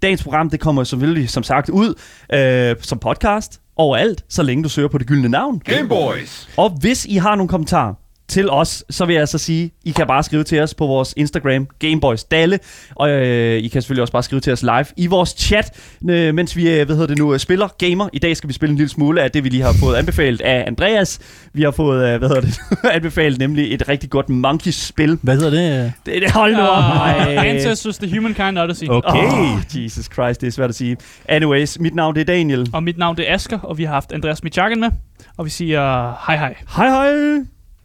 Speaker 1: Dagens program, det kommer selvfølgelig som sagt ud øh, som podcast overalt, så længe du søger på det gyldne navn.
Speaker 4: Game Boys.
Speaker 1: Og hvis I har nogle kommentarer til os, så vil jeg altså sige, I kan bare skrive til os på vores Instagram, Gameboys Dalle, og øh, I kan selvfølgelig også bare skrive til os live i vores chat, øh, mens vi, øh, hvad hedder det nu, øh, spiller gamer. I dag skal vi spille en lille smule af det, vi lige har fået anbefalet af Andreas. Vi har fået, øh, hvad hedder det, anbefalet nemlig et rigtig godt Monkeys-spil.
Speaker 3: Hvad hedder det?
Speaker 1: Det, det hold nu op.
Speaker 2: Uh,
Speaker 1: Ej.
Speaker 2: Ancestors The Humankind Odyssey.
Speaker 3: Okay.
Speaker 1: Oh, Jesus Christ, det er svært at sige. Anyways, mit navn det er Daniel.
Speaker 2: Og mit navn det er Asker, og vi har haft Andreas Michakken med. Og vi siger hej hej.
Speaker 1: Hej hej.